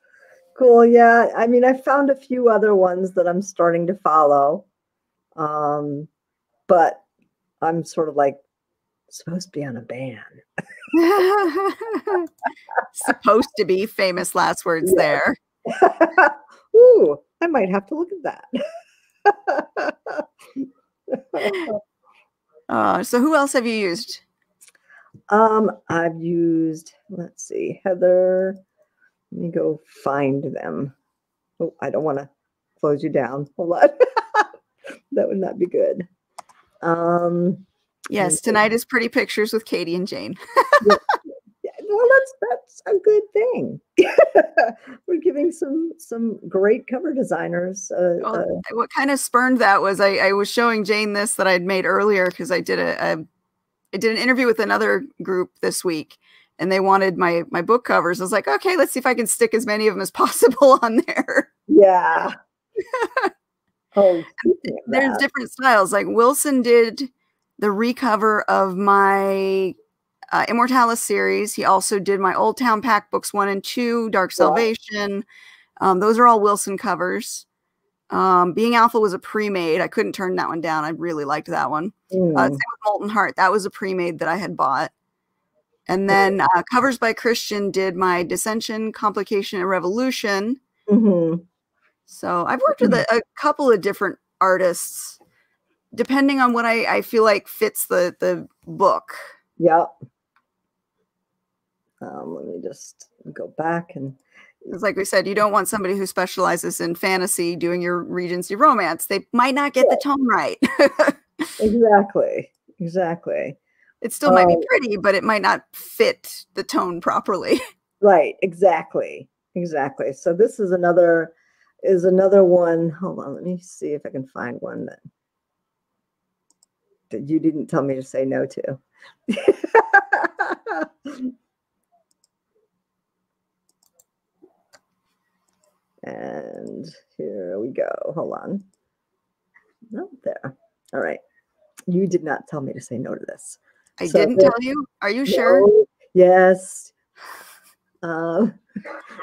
Speaker 2: Cool. Yeah. I mean, I found a few other ones that I'm starting to follow. Um, but I'm sort of like supposed to be on a ban.
Speaker 1: supposed to be famous last words yeah. there.
Speaker 2: Ooh, I might have to look at
Speaker 1: that. uh, so who else have you used?
Speaker 2: Um, I've used, let's see, Heather. Let me go find them. Oh, I don't want to close you down. Hold on. that would not be good. Um,
Speaker 1: yes, tonight is pretty pictures with Katie and Jane.
Speaker 2: yeah. Well, that's that's a good thing. We're giving some some great cover designers. Uh, well,
Speaker 1: uh, what kind of spurned that was I, I was showing Jane this that I'd made earlier because I did a, a I did an interview with another group this week, and they wanted my my book covers. I was like, okay, let's see if I can stick as many of them as possible on there.
Speaker 2: Yeah.
Speaker 1: Oh, there's different styles. Like Wilson did the recover of my uh, Immortalis series. He also did my Old Town Pack books one and two, Dark Salvation. Um, those are all Wilson covers. Um, Being Alpha was a pre-made. I couldn't turn that one down. I really liked that one. Mm. Uh, same with Molten Heart. That was a pre-made that I had bought. And then uh, covers by Christian did my Dissension, Complication, and Revolution.
Speaker 2: Mm-hmm.
Speaker 1: So I've worked with a, a, couple of different artists, depending on what I, I feel like fits the the book.
Speaker 2: Yep. Um, let me just go back and.
Speaker 1: It's like we said, you don't want somebody who specializes in fantasy doing your Regency romance. They might not get yeah. the tone right.
Speaker 2: exactly. Exactly.
Speaker 1: It still might um, be pretty, but it might not fit the tone properly.
Speaker 2: Right. Exactly. Exactly. So this is another is another one. Hold on, let me see if I can find one that, that you didn't tell me to say no to. And here we go. Hold on. No, there. All right. You did not tell me to say no to this.
Speaker 1: I
Speaker 2: So
Speaker 1: didn't
Speaker 2: there-
Speaker 1: tell you. Are you sure?
Speaker 2: Yes. Uh,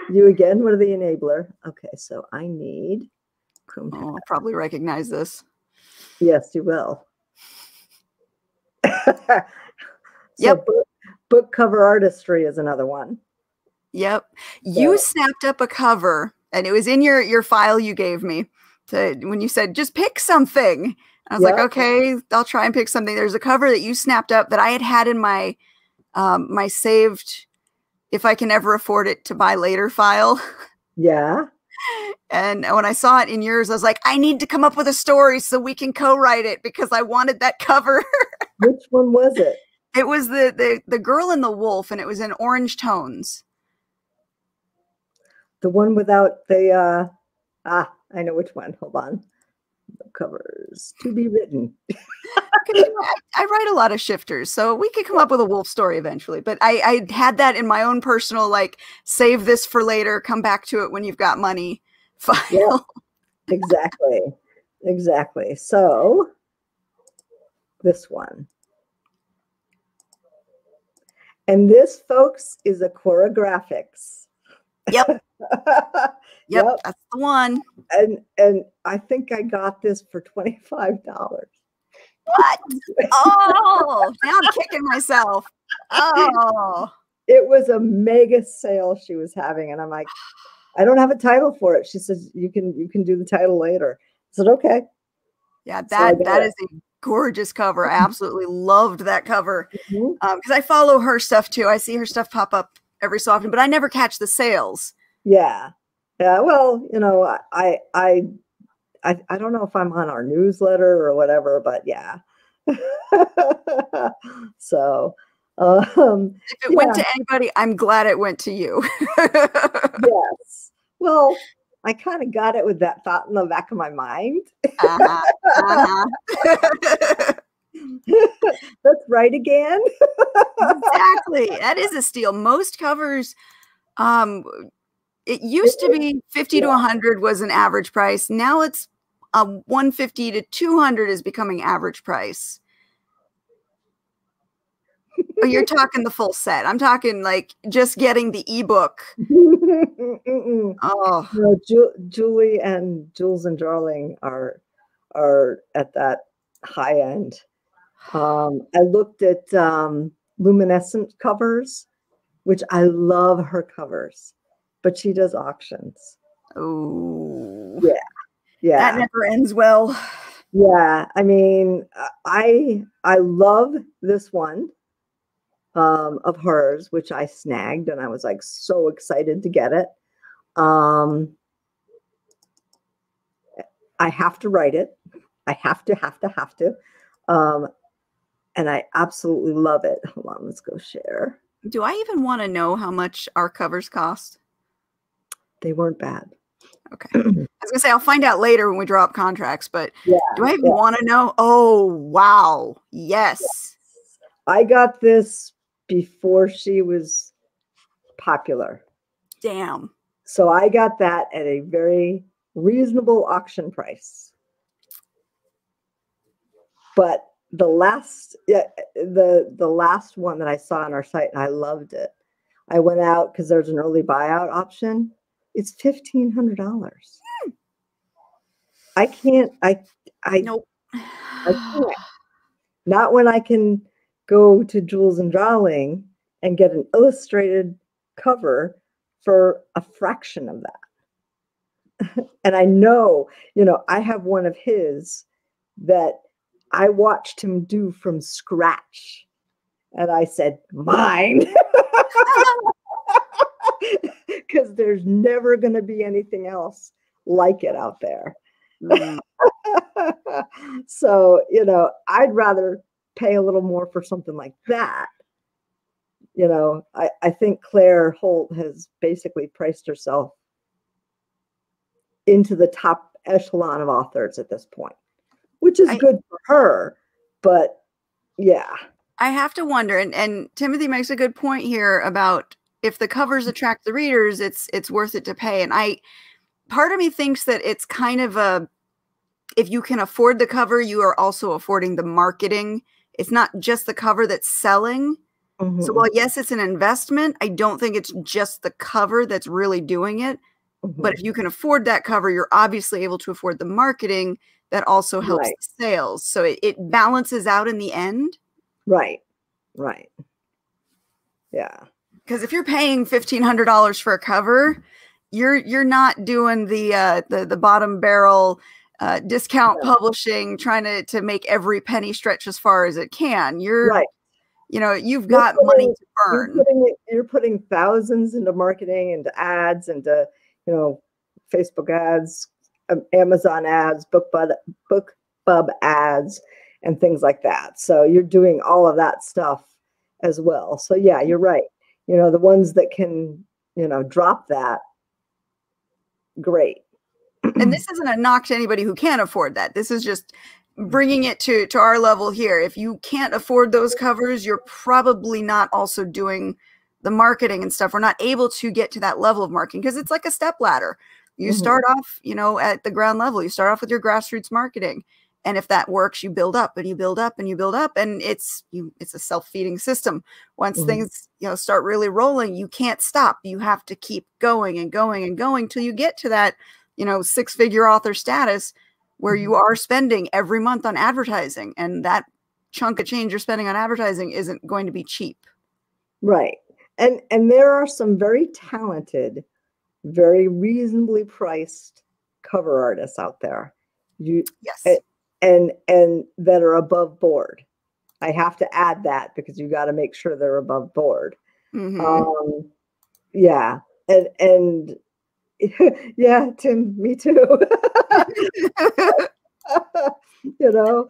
Speaker 2: you again. What are the enabler? Okay, so I need Chrome.
Speaker 1: Oh, I'll probably recognize this.
Speaker 2: Yes, you will. so
Speaker 1: Yep.
Speaker 2: Book, book cover artistry is another one.
Speaker 1: Yep. You snapped up a cover and it was in your your file you gave me to when you said just pick something. I was like, okay, I'll try and pick something. There's a cover that you snapped up that I had had in my um my saved if I can ever afford it to buy later file.
Speaker 2: Yeah.
Speaker 1: And when I saw it in yours, I was like, I need to come up with a story so we can co-write it because I wanted that cover.
Speaker 2: Which one was it?
Speaker 1: it was the the the girl and the wolf, and it was in orange tones.
Speaker 2: The one without the uh ah, I know which one. Hold on. The covers to be written.
Speaker 1: you know, I, I write a lot of shifters, so we could come up with a wolf story eventually. But I, I had that in my own personal like save this for later, come back to it when you've got money file.
Speaker 2: Exactly. exactly. So this one. And this, folks, is a Cora Graphics.
Speaker 1: Yep.
Speaker 2: yep.
Speaker 1: Yep, that's the one.
Speaker 2: And and I think I got this for $25.
Speaker 1: What? Oh, now I'm kicking myself. Oh,
Speaker 2: It was a mega sale she was having. And I'm like, I don't have a title for it. She says, You can you can do the title later. I said, Okay.
Speaker 1: yeah,
Speaker 2: So
Speaker 1: that
Speaker 2: got
Speaker 1: that
Speaker 2: it.
Speaker 1: is a gorgeous cover. I mm-hmm. absolutely loved that cover
Speaker 2: mm-hmm.
Speaker 1: um, because I follow her stuff too. I see her stuff pop up every so often, but I never catch the sales.
Speaker 2: Yeah. Yeah. Well, you know, I, I, I, I, don't know if I'm on our newsletter or whatever, but yeah. so, um,
Speaker 1: If it went to anybody, I'm glad it went to you.
Speaker 2: yes. Well, I kind of got it with that thought in the back of my mind.
Speaker 1: Uh-huh, uh-huh.
Speaker 2: That's right again.
Speaker 1: exactly. That is a steal. Most covers, um, it used to be 50 to 100 was an average price. Now it's uh, 150 to 200 is becoming average price. Oh, you're talking the full set. I'm talking like just getting the ebook. Oh,
Speaker 2: No, Ju- Julie and Jules and Darling are are at that high end. Um, I looked at um, luminescent covers, which I love her covers, but she does auctions.
Speaker 1: oh,
Speaker 2: Yeah. Yeah,
Speaker 1: that never ends well.
Speaker 2: yeah. I mean, I I love this one um, of hers, which I snagged, and I was like so excited to get it. Um, I have to write it. I have to, have to, have to. Um, and I absolutely love it. Hold on, let's go share.
Speaker 1: Do I even want to know how much our covers cost?
Speaker 2: They weren't bad.
Speaker 1: Okay. I was gonna say I'll find out later when we draw up contracts, but
Speaker 2: Yeah.
Speaker 1: do I even
Speaker 2: yeah.
Speaker 1: want to know? Oh wow. Yes.
Speaker 2: I got this before she was popular.
Speaker 1: Damn.
Speaker 2: So I got that at a very reasonable auction price. But the last yeah, the the last one that I saw on our site and I loved it. I went out because there's an early buyout option. It's fifteen hundred dollars. Hmm. I can't I I
Speaker 1: Nope.
Speaker 2: can't. not when I can go to Jules and Darling and get an illustrated cover for a fraction of that. and I know, you know, I have one of his that I watched him do from scratch. And I said, mine. Because there's never going to be anything else like it out there.
Speaker 1: Mm,
Speaker 2: so, you know, I'd rather pay a little more for something like that. You know, I, I think Claire Holt has basically priced herself into the top echelon of authors at this point, which is
Speaker 1: I-
Speaker 2: good for her. But yeah,
Speaker 1: I have to wonder, and, and Timothy makes a good point here about if the covers attract the readers, it's it's worth it to pay. And I part of me thinks that it's kind of a if you can afford the cover, you are also affording the marketing. It's not just the cover that's selling.
Speaker 2: Mhm,
Speaker 1: So while yes, it's an investment, I don't think it's just the cover that's really doing it. But
Speaker 2: mhm.
Speaker 1: if you can afford that cover, you're obviously able to afford the marketing that also helps
Speaker 2: Right.
Speaker 1: the sales. So it, it balances out in the end.
Speaker 2: right, right. Yeah,
Speaker 1: Because if you're paying fifteen hundred dollars for a cover, you're you're not doing the uh, the the bottom barrel uh, discount
Speaker 2: No.
Speaker 1: publishing, trying to to make every penny stretch as far as it can. You're
Speaker 2: right.
Speaker 1: you know you've
Speaker 2: You're
Speaker 1: got money
Speaker 2: putting-
Speaker 1: to
Speaker 2: You're
Speaker 1: burn.
Speaker 2: putting you're putting thousands into marketing, into ads, into you know, Facebook ads, um, Amazon ads, BookBub, BookBub ads, and things like that. So you're doing all of that stuff as well. So yeah, you're right. You know, the ones that can, you know, drop that, great.
Speaker 1: and this isn't a knock to anybody who can't afford that. This is just bringing it to to our level here. If you can't afford those covers, you're probably not also doing the marketing and stuff. We're not able to get to that level of marketing because it's like a step ladder. You
Speaker 2: Mhm.
Speaker 1: start off, you know, at the ground level. You start off with your grassroots marketing. And if that works, you build up and you build up and you build up and it's you it's a self-feeding system. Once
Speaker 2: Mhm.
Speaker 1: things, you know, start really rolling, you can't stop. You have to keep going and going and going till you get to that you know six figure author status where you are spending every month on advertising and that chunk of change you're spending on advertising isn't going to be cheap
Speaker 2: Right. And and there are some very talented, very reasonably priced cover artists out there. You
Speaker 1: yes
Speaker 2: Eh, and and that are above board. I have to add that because you got to make sure they're above board.
Speaker 1: Mhm.
Speaker 2: Um yeah. And and yeah, Tim, me too. you know.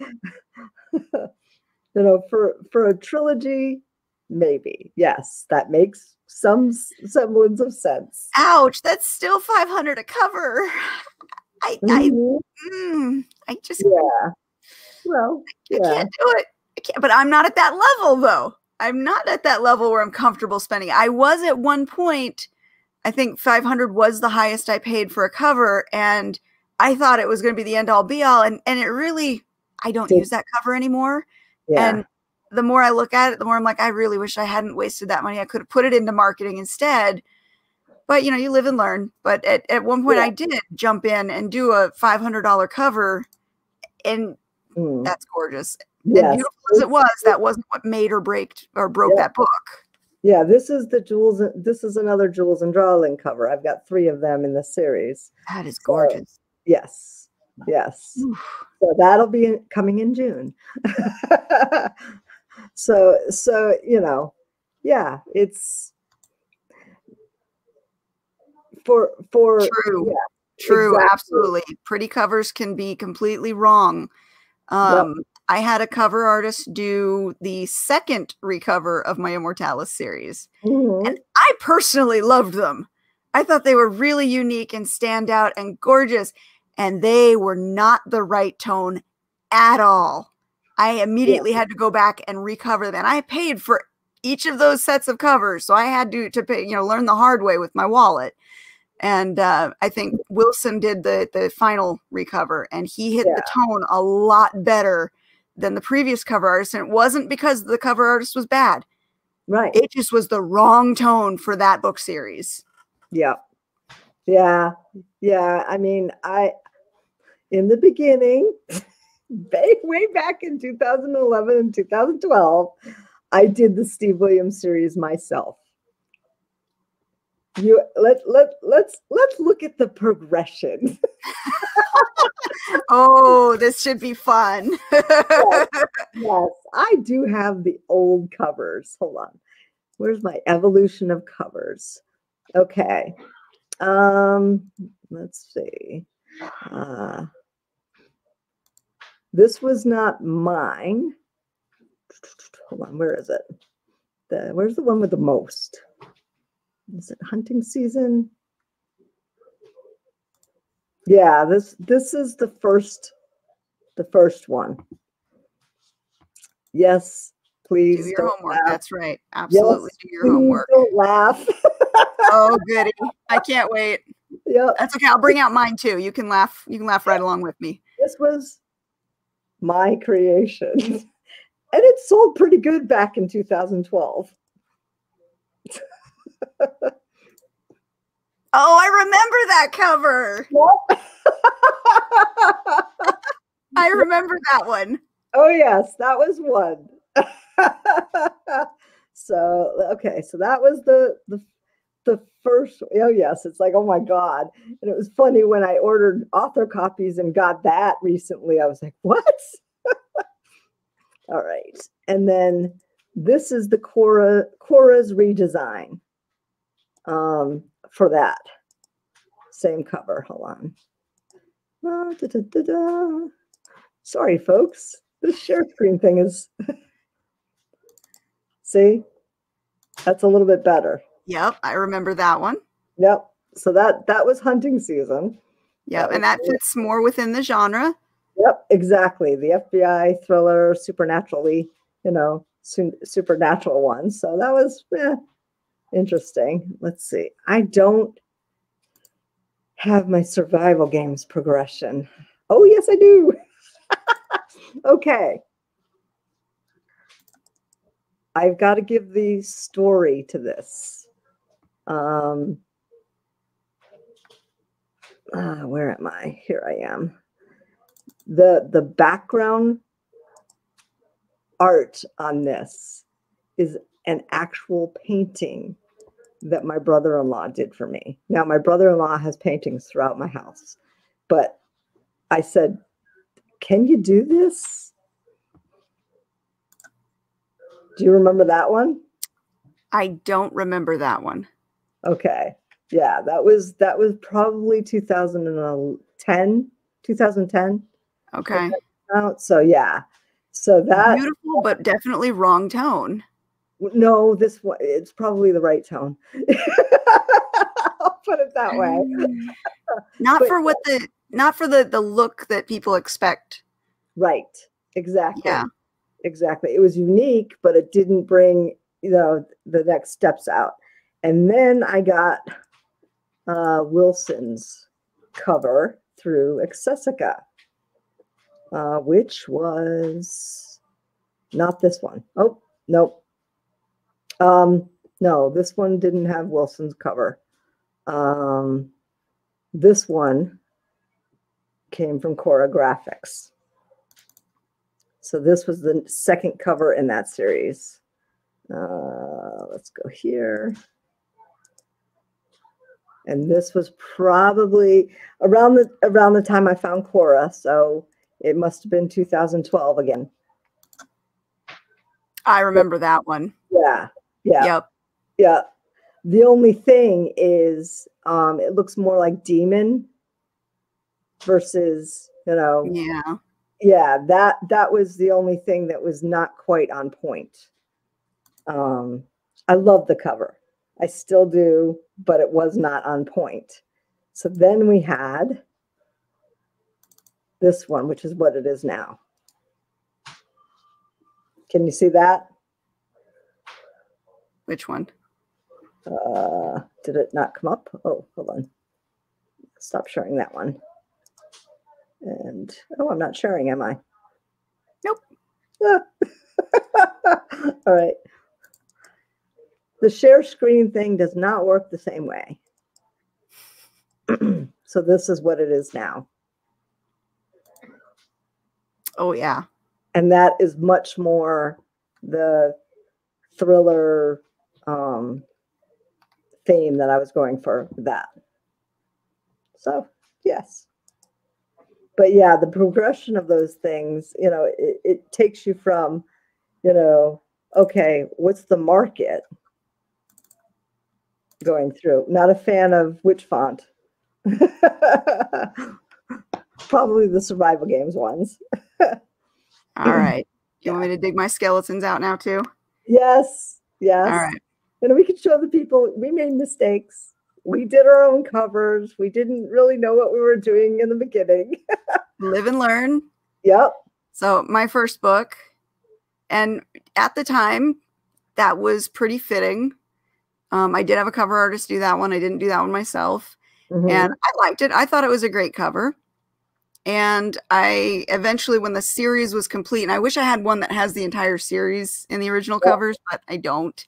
Speaker 2: you know, for for a trilogy, maybe. Yes, that makes some semblance of sense.
Speaker 1: ouch that's still 500 a cover i i,
Speaker 2: Mhm.
Speaker 1: mm, I just
Speaker 2: Yeah. Well,
Speaker 1: I
Speaker 2: yeah.
Speaker 1: can't do it I can't, but i'm not at that level though i'm not at that level where i'm comfortable spending i was at one point i think 500 was the highest i paid for a cover and i thought it was going to be the end all be all and and it really i don't use that cover anymore
Speaker 2: Yeah.
Speaker 1: And the more I look at it, the more I'm like, I really wish I hadn't wasted that money. I could have put it into marketing instead. But you know, you live and learn. But at, at one point
Speaker 2: Yeah.
Speaker 1: I did jump in and do a five hundred dollar cover and
Speaker 2: Mm.
Speaker 1: that's gorgeous. And beautiful as it was, that wasn't what made or break or broke
Speaker 2: Yeah.
Speaker 1: that book.
Speaker 2: Yeah, this is the Jules. This is another Jules and Darling cover. I've got three of them in the series.
Speaker 1: That is
Speaker 2: So-
Speaker 1: gorgeous.
Speaker 2: Yes, yes.
Speaker 1: Oof.
Speaker 2: So that'll be coming in June. so, so you know, yeah, it's for for
Speaker 1: True.
Speaker 2: yeah,
Speaker 1: True,
Speaker 2: exactly.
Speaker 1: absolutely. Pretty covers can be completely wrong. Um, I had a cover artist do the second recover of my Immortalis series.
Speaker 2: Mhm.
Speaker 1: And I personally loved them. I thought they were really unique and stand out and gorgeous. And they were not the right tone at all. I immediately had to go back and recover them. And I paid for each of those sets of covers. So I had to, to pay, you know, learn the hard way with my wallet. And uh, I think Wilson did the the final recover, and he hit the tone a lot better than the previous cover artist. And it wasn't because the cover artist was bad;
Speaker 2: right.
Speaker 1: it just was the wrong tone for that book series.
Speaker 2: Yeah. Yeah. Yeah. I mean, I, in the beginning, way, way back in 2011 and 2012, I did the Steve Williams series myself. You let let let's let's look at the progression.
Speaker 1: Oh, this should be fun.
Speaker 2: yes, I do have the old covers. Hold on. Where's my evolution of covers? Okay. Um, let's see. Uh, this was not mine. Hold on, where is it? The where's the one with the most? Is it hunting season? Yeah, this this is the first the first one. Yes, please
Speaker 1: do your
Speaker 2: don't
Speaker 1: homework.
Speaker 2: laugh.
Speaker 1: That's right. Absolutely do your homework.
Speaker 2: Don't laugh.
Speaker 1: Oh, goody. I can't wait.
Speaker 2: Yep.
Speaker 1: That's okay. I'll bring out mine too. You can laugh. You can laugh right along with me.
Speaker 2: This was my creation. and it sold pretty good back in 2012.
Speaker 1: Oh, I remember that cover. I remember that one.
Speaker 2: oh yes, that was one. so okay, so that was the the the first oh yes it's like oh my god and it was funny when i ordered author copies and got that recently i was like what all right and then this is the cora cora's redesign um for that same cover hold on Ah, da, da, da, sorry folks this share screen thing is see that's a little bit better
Speaker 1: Yep, I remember that one.
Speaker 2: Yep. So that that was hunting season.
Speaker 1: Yep,
Speaker 2: That
Speaker 1: and that fits more within the genre.
Speaker 2: Yep, exactly. The FBI thriller, supernaturally, you know, su- supernatural one. So that was eh, interesting. Let's see. I don't have my survival games progression. Oh, yes, I do. okay. I've got to give the story to this. Um, ah, where am I? Here I am. The the background art on this is an actual painting that my brother-in-law did for me. Now my brother-in-law has paintings throughout my house, but I said, "Can you do this?" Do you remember that one?
Speaker 1: I don't remember that one.
Speaker 2: Okay. Yeah, that was that was probably 2010, 2010
Speaker 1: Okay.
Speaker 2: So yeah. So that
Speaker 1: Beautiful, but definitely wrong tone.
Speaker 2: No, this one it's probably the right tone. I'll put it that way.
Speaker 1: Not
Speaker 2: But-
Speaker 1: for what the not for the the look that people expect.
Speaker 2: Right. Exactly.
Speaker 1: Yeah.
Speaker 2: Exactly. It was unique, but it didn't bring, you know, the next steps out. And then I got uh Wilson's cover through Accessica, uh, which was not this one. Oh, nope. Um, no, this one didn't have Wilson's cover. Um, this one came from Cora Graphics. So this was the second cover in that series. Uh, let's go here. And this was probably around the around the time I found Cora, so it must have been 2012 again.
Speaker 1: I remember that one.
Speaker 2: Yeah, yeah,
Speaker 1: Yep.
Speaker 2: yeah. The only thing is, um, it looks more like demon versus, you know,
Speaker 1: Yeah.
Speaker 2: yeah that that was the only thing that was not quite on point um i love the cover i still do but it was not on point so then we had this one which is what it is now can you see that
Speaker 1: Which one?
Speaker 2: uh did it not come up? Oh hold on. Stop sharing that one. And oh i'm not sharing am i?
Speaker 1: Nope.
Speaker 2: all right. The share screen thing does not work the same way. So this is what it is now.
Speaker 1: Oh yeah.
Speaker 2: and that is much more the thriller um theme that I was going for that. So, yes. But yeah, the progression of those things, you know, it, it takes you from, you know, okay, what's the market going through? Not a fan of which font. Probably the survival games ones.
Speaker 1: All right. You want me to dig my skeletons out now too?
Speaker 2: Yes, yes.
Speaker 1: All right.
Speaker 2: And we could show the people we made mistakes. We did our own covers. We didn't really know what we were doing in the beginning.
Speaker 1: Live and learn.
Speaker 2: yep.
Speaker 1: So my first book, and at the time, that was pretty fitting. Um, I did have a cover artist do that one. I didn't do that one myself.
Speaker 2: Mhm.
Speaker 1: and I liked it. I thought it was a great cover. And I eventually, when the series was complete, and I wish I had one that has the entire series in the original
Speaker 2: Yeah.
Speaker 1: covers, but I don't.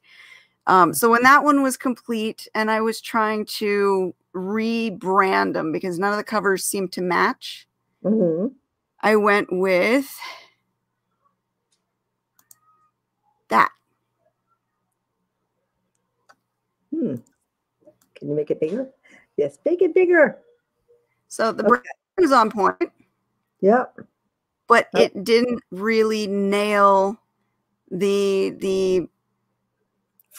Speaker 1: Um, so when that one was complete, and I was trying to rebrand them because none of the covers seemed to match,
Speaker 2: Mhm.
Speaker 1: I went with that.
Speaker 2: Hmm. Can you make it bigger? Yes, make it bigger.
Speaker 1: So the
Speaker 2: Okay.
Speaker 1: brand was on point,
Speaker 2: Yep.
Speaker 1: but
Speaker 2: Yep.
Speaker 1: it didn't really nail the the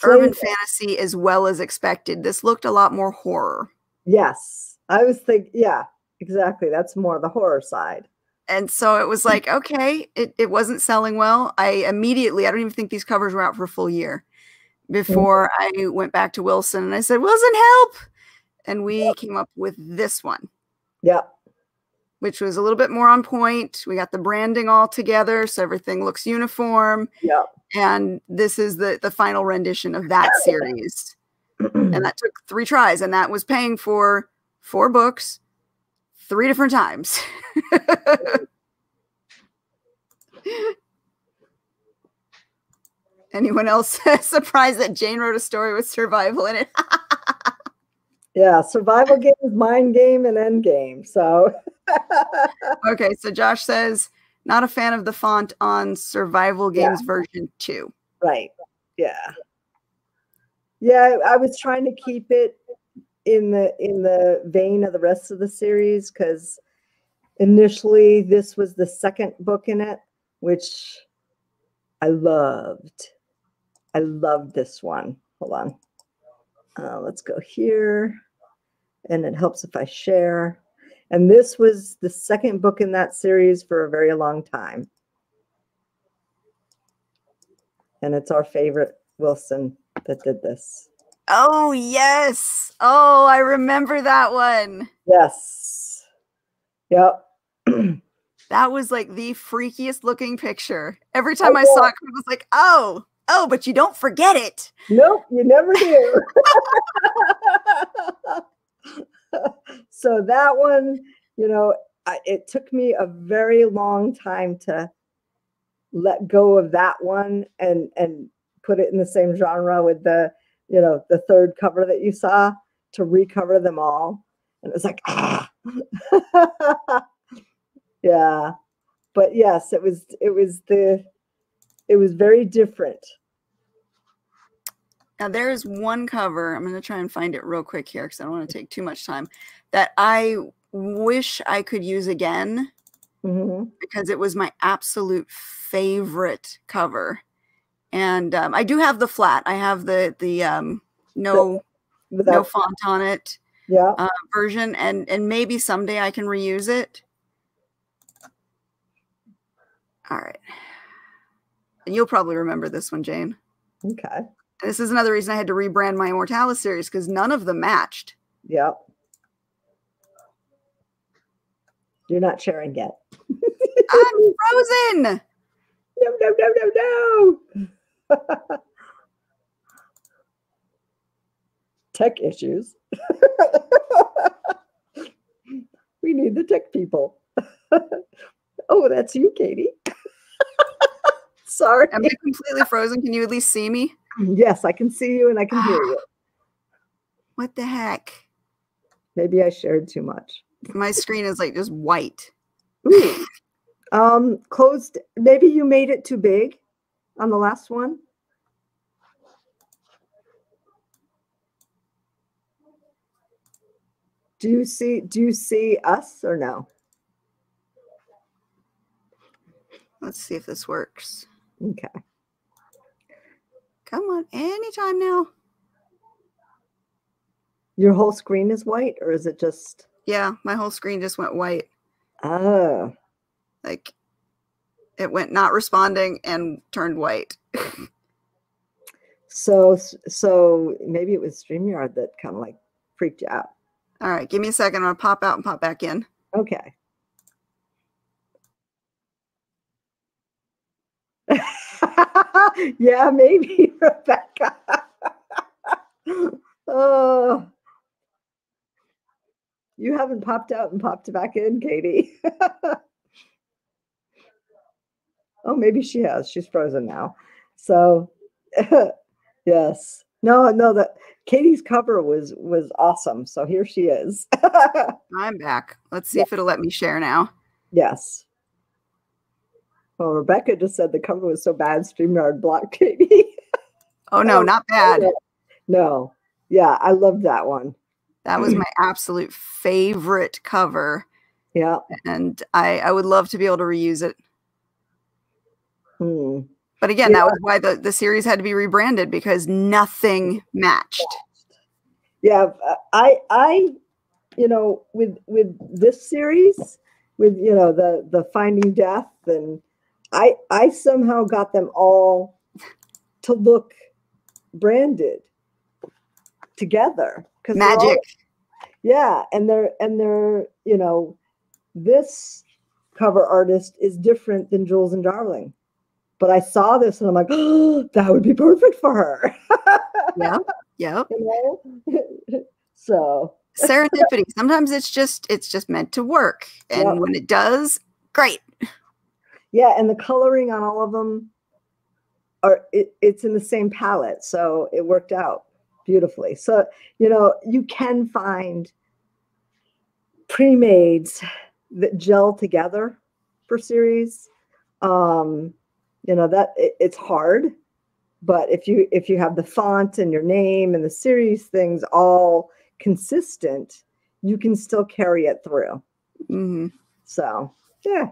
Speaker 1: urban fantasy as well as expected. This looked a lot more horror.
Speaker 2: Yes. I was thinking, yeah, exactly. That's more the horror side.
Speaker 1: And so it was
Speaker 2: Mm.
Speaker 1: like, okay, it, it wasn't selling well. I immediately, I don't even think these covers were out for a full year before I went back to Wilson and I said, Wilson, help. And we came up with this one,
Speaker 2: Yep.
Speaker 1: which was a little bit more on point. We got the branding all together, so everything looks uniform.
Speaker 2: Yep.
Speaker 1: And this is the the final rendition of that series. and that took three tries and that was paying for four books three different times anyone else surprised that jane wrote a story with survival in it
Speaker 2: yeah. Survival game is mind game and end game. So
Speaker 1: okay so josh says not a fan of the font on survival
Speaker 2: Yeah.
Speaker 1: games version 2
Speaker 2: right. Yeah. Yeah, I was trying to keep it in the in the vein of the rest of the series because initially this was the second book in it, which I loved. I loved this one. Hold on. Uh, let's go here. And it helps if I share. And this was the second book in that series for a very long time. And it's our favorite Wilson that did this.
Speaker 1: oh yes oh i remember that one
Speaker 2: Yes. Yep.
Speaker 1: that was like the freakiest looking picture every time i saw it i was like oh oh but you don't forget it
Speaker 2: Nope, you never do. so that one, you know, I, it took me a very long time to let go of that one and and put it in the same genre with the, you know, the third cover that you saw to recover them all. And it was like, ah. yeah. But yes, it was it was the it was very different.
Speaker 1: Now there is one cover. I'm going to try and find it real quick here because I don't want to take too much time. That I wish I could use again
Speaker 2: Mhm.
Speaker 1: because it was my absolute favorite cover. And um, I do have the flat. I have the the um, no no font on it
Speaker 2: yeah.
Speaker 1: uh, version, and and maybe someday I can reuse it. All right, and you'll probably remember this one, Jane.
Speaker 2: Okay.
Speaker 1: This is another reason I had to rebrand my Immortalis series because none of them matched.
Speaker 2: Yep. You're not sharing yet.
Speaker 1: I'm frozen.
Speaker 2: No, no, no, no, no. tech issues. we need the tech people. oh, that's you, Katie. Sorry.
Speaker 1: Am I completely frozen? Can you at least see me?
Speaker 2: Yes, I can see you and I can hear you.
Speaker 1: What the heck?
Speaker 2: Maybe I shared too much.
Speaker 1: My screen is like just white.
Speaker 2: Ooh. Um, closed. Maybe you made it too big on the last one. Do you see? Do you see us or no?
Speaker 1: Let's see if this works.
Speaker 2: Okay.
Speaker 1: Come on, anytime now.
Speaker 2: Your whole screen is white, or is it just?
Speaker 1: Yeah, my whole screen just went white.
Speaker 2: Oh,
Speaker 1: Like it went not responding and turned white.
Speaker 2: so so maybe it was Streamyard that kind of like freaked you out.
Speaker 1: All right, give me a second. I'm gonna pop out and pop back in.
Speaker 2: Okay. yeah, maybe Rebecca. oh, You haven't popped out and popped back in, Katie. oh, maybe she has. She's frozen now. So, yes. No, no, that Katie's cover was was awesome. So here she is.
Speaker 1: I'm back. Let's see yeah. if it'll let me share now.
Speaker 2: Yes. Well, Rebecca just said the cover was so bad, StreamYard blocked Katie.
Speaker 1: oh no, not bad.
Speaker 2: No. Yeah, I loved that one.
Speaker 1: That was my absolute favorite cover.
Speaker 2: Yeah.
Speaker 1: And I, I would love to be able to reuse it.
Speaker 2: Hmm.
Speaker 1: But again, yeah. that was why the, the series had to be rebranded because nothing matched.
Speaker 2: Yeah, I I you know with with this series with you know the the finding death and I I somehow got them all to look branded together
Speaker 1: because magic. All,
Speaker 2: yeah, and they're and they're you know this cover artist is different than Jules and Darling. But I saw this and I'm like, oh, that would be perfect for her.
Speaker 1: yeah. Yeah.
Speaker 2: You know? so
Speaker 1: serendipity. Sometimes it's just it's just meant to work. And yep. when it does, great.
Speaker 2: Yeah, and the coloring on all of them are it, it's in the same palette. So it worked out beautifully. So, you know, you can find pre-mades that gel together for series. Um, you know that it, it's hard but if you if you have the font and your name and the series things all consistent you can still carry it through
Speaker 1: mm-hmm.
Speaker 2: so yeah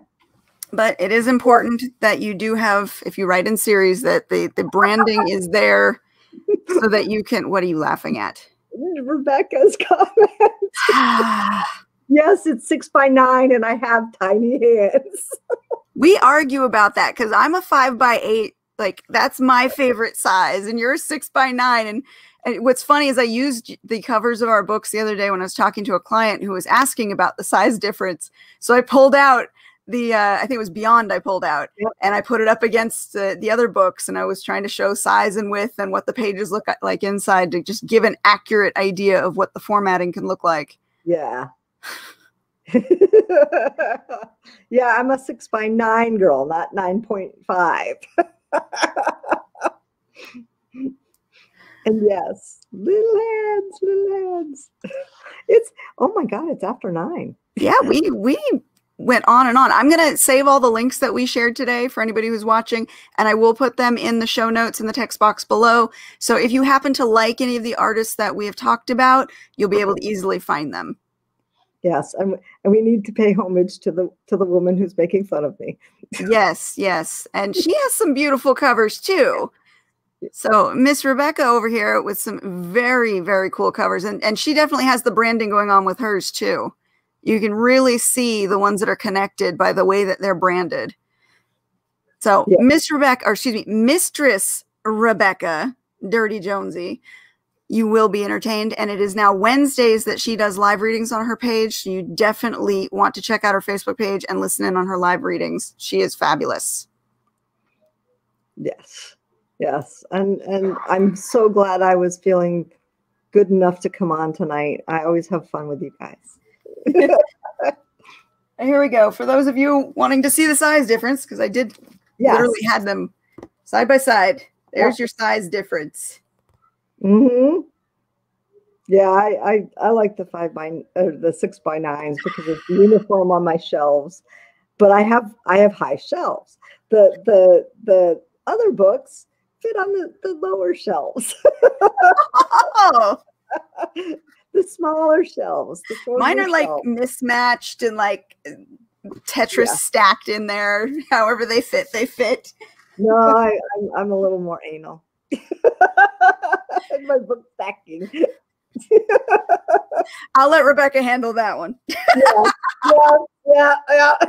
Speaker 1: but it is important that you do have if you write in series that the the branding is there so that you can what are you laughing at
Speaker 2: rebecca's comment yes it's six by nine and i have tiny hands
Speaker 1: we argue about that because I'm a five by eight. Like that's my favorite size, and you're six by nine. And, and what's funny is I used the covers of our books the other day when I was talking to a client who was asking about the size difference. So I pulled out the uh, I think it was Beyond I pulled out yep. and I put it up against uh, the other books and I was trying to show size and width and what the pages look like inside to just give an accurate idea of what the formatting can look like.
Speaker 2: Yeah. yeah, I'm a six by nine girl, not 9.5. and yes, little hands, little hands. It's oh my god, it's after nine.
Speaker 1: Yeah, we we went on and on. I'm going to save all the links that we shared today for anybody who's watching, and I will put them in the show notes in the text box below. So if you happen to like any of the artists that we have talked about, you'll be able to easily find them.
Speaker 2: Yes, and, and we need to pay homage to the to the woman who's making fun of me.
Speaker 1: yes, yes, and she has some beautiful covers too. So Miss Rebecca over here with some very very cool covers, and and she definitely has the branding going on with hers too. You can really see the ones that are connected by the way that they're branded. So yeah. Miss Rebecca, or excuse me, Mistress Rebecca Dirty Jonesy you will be entertained. And it is now Wednesdays that she does live readings on her page. You definitely want to check out her Facebook page and listen in on her live readings. She is fabulous.
Speaker 2: Yes. Yes. And and I'm so glad I was feeling good enough to come on tonight. I always have fun with you guys.
Speaker 1: here we go. For those of you wanting to see the size difference, because I did yes. literally had them side by side. There's your size difference.
Speaker 2: Mm-hmm. Yeah, I, I I like the five by or the six by nines because it's uniform on my shelves. But I have I have high shelves. The the the other books fit on the, the lower shelves. oh. the smaller shelves. The
Speaker 1: Mine are like shelves. mismatched and like Tetris yeah. stacked in there. However they fit, they fit.
Speaker 2: No, I, I'm, I'm a little more anal. my book stacking.
Speaker 1: I'll let Rebecca handle that one.
Speaker 2: yeah, yeah, yeah. yeah.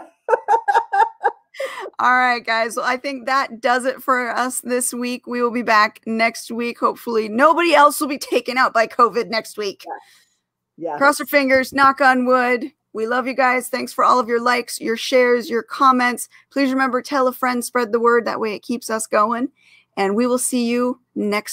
Speaker 1: All right, guys. Well, I think that does it for us this week. We will be back next week. Hopefully, nobody else will be taken out by COVID next week.
Speaker 2: Yeah. yeah.
Speaker 1: Cross our fingers, knock on wood. We love you guys. Thanks for all of your likes, your shares, your comments. Please remember, tell a friend, spread the word. That way it keeps us going. And we will see you next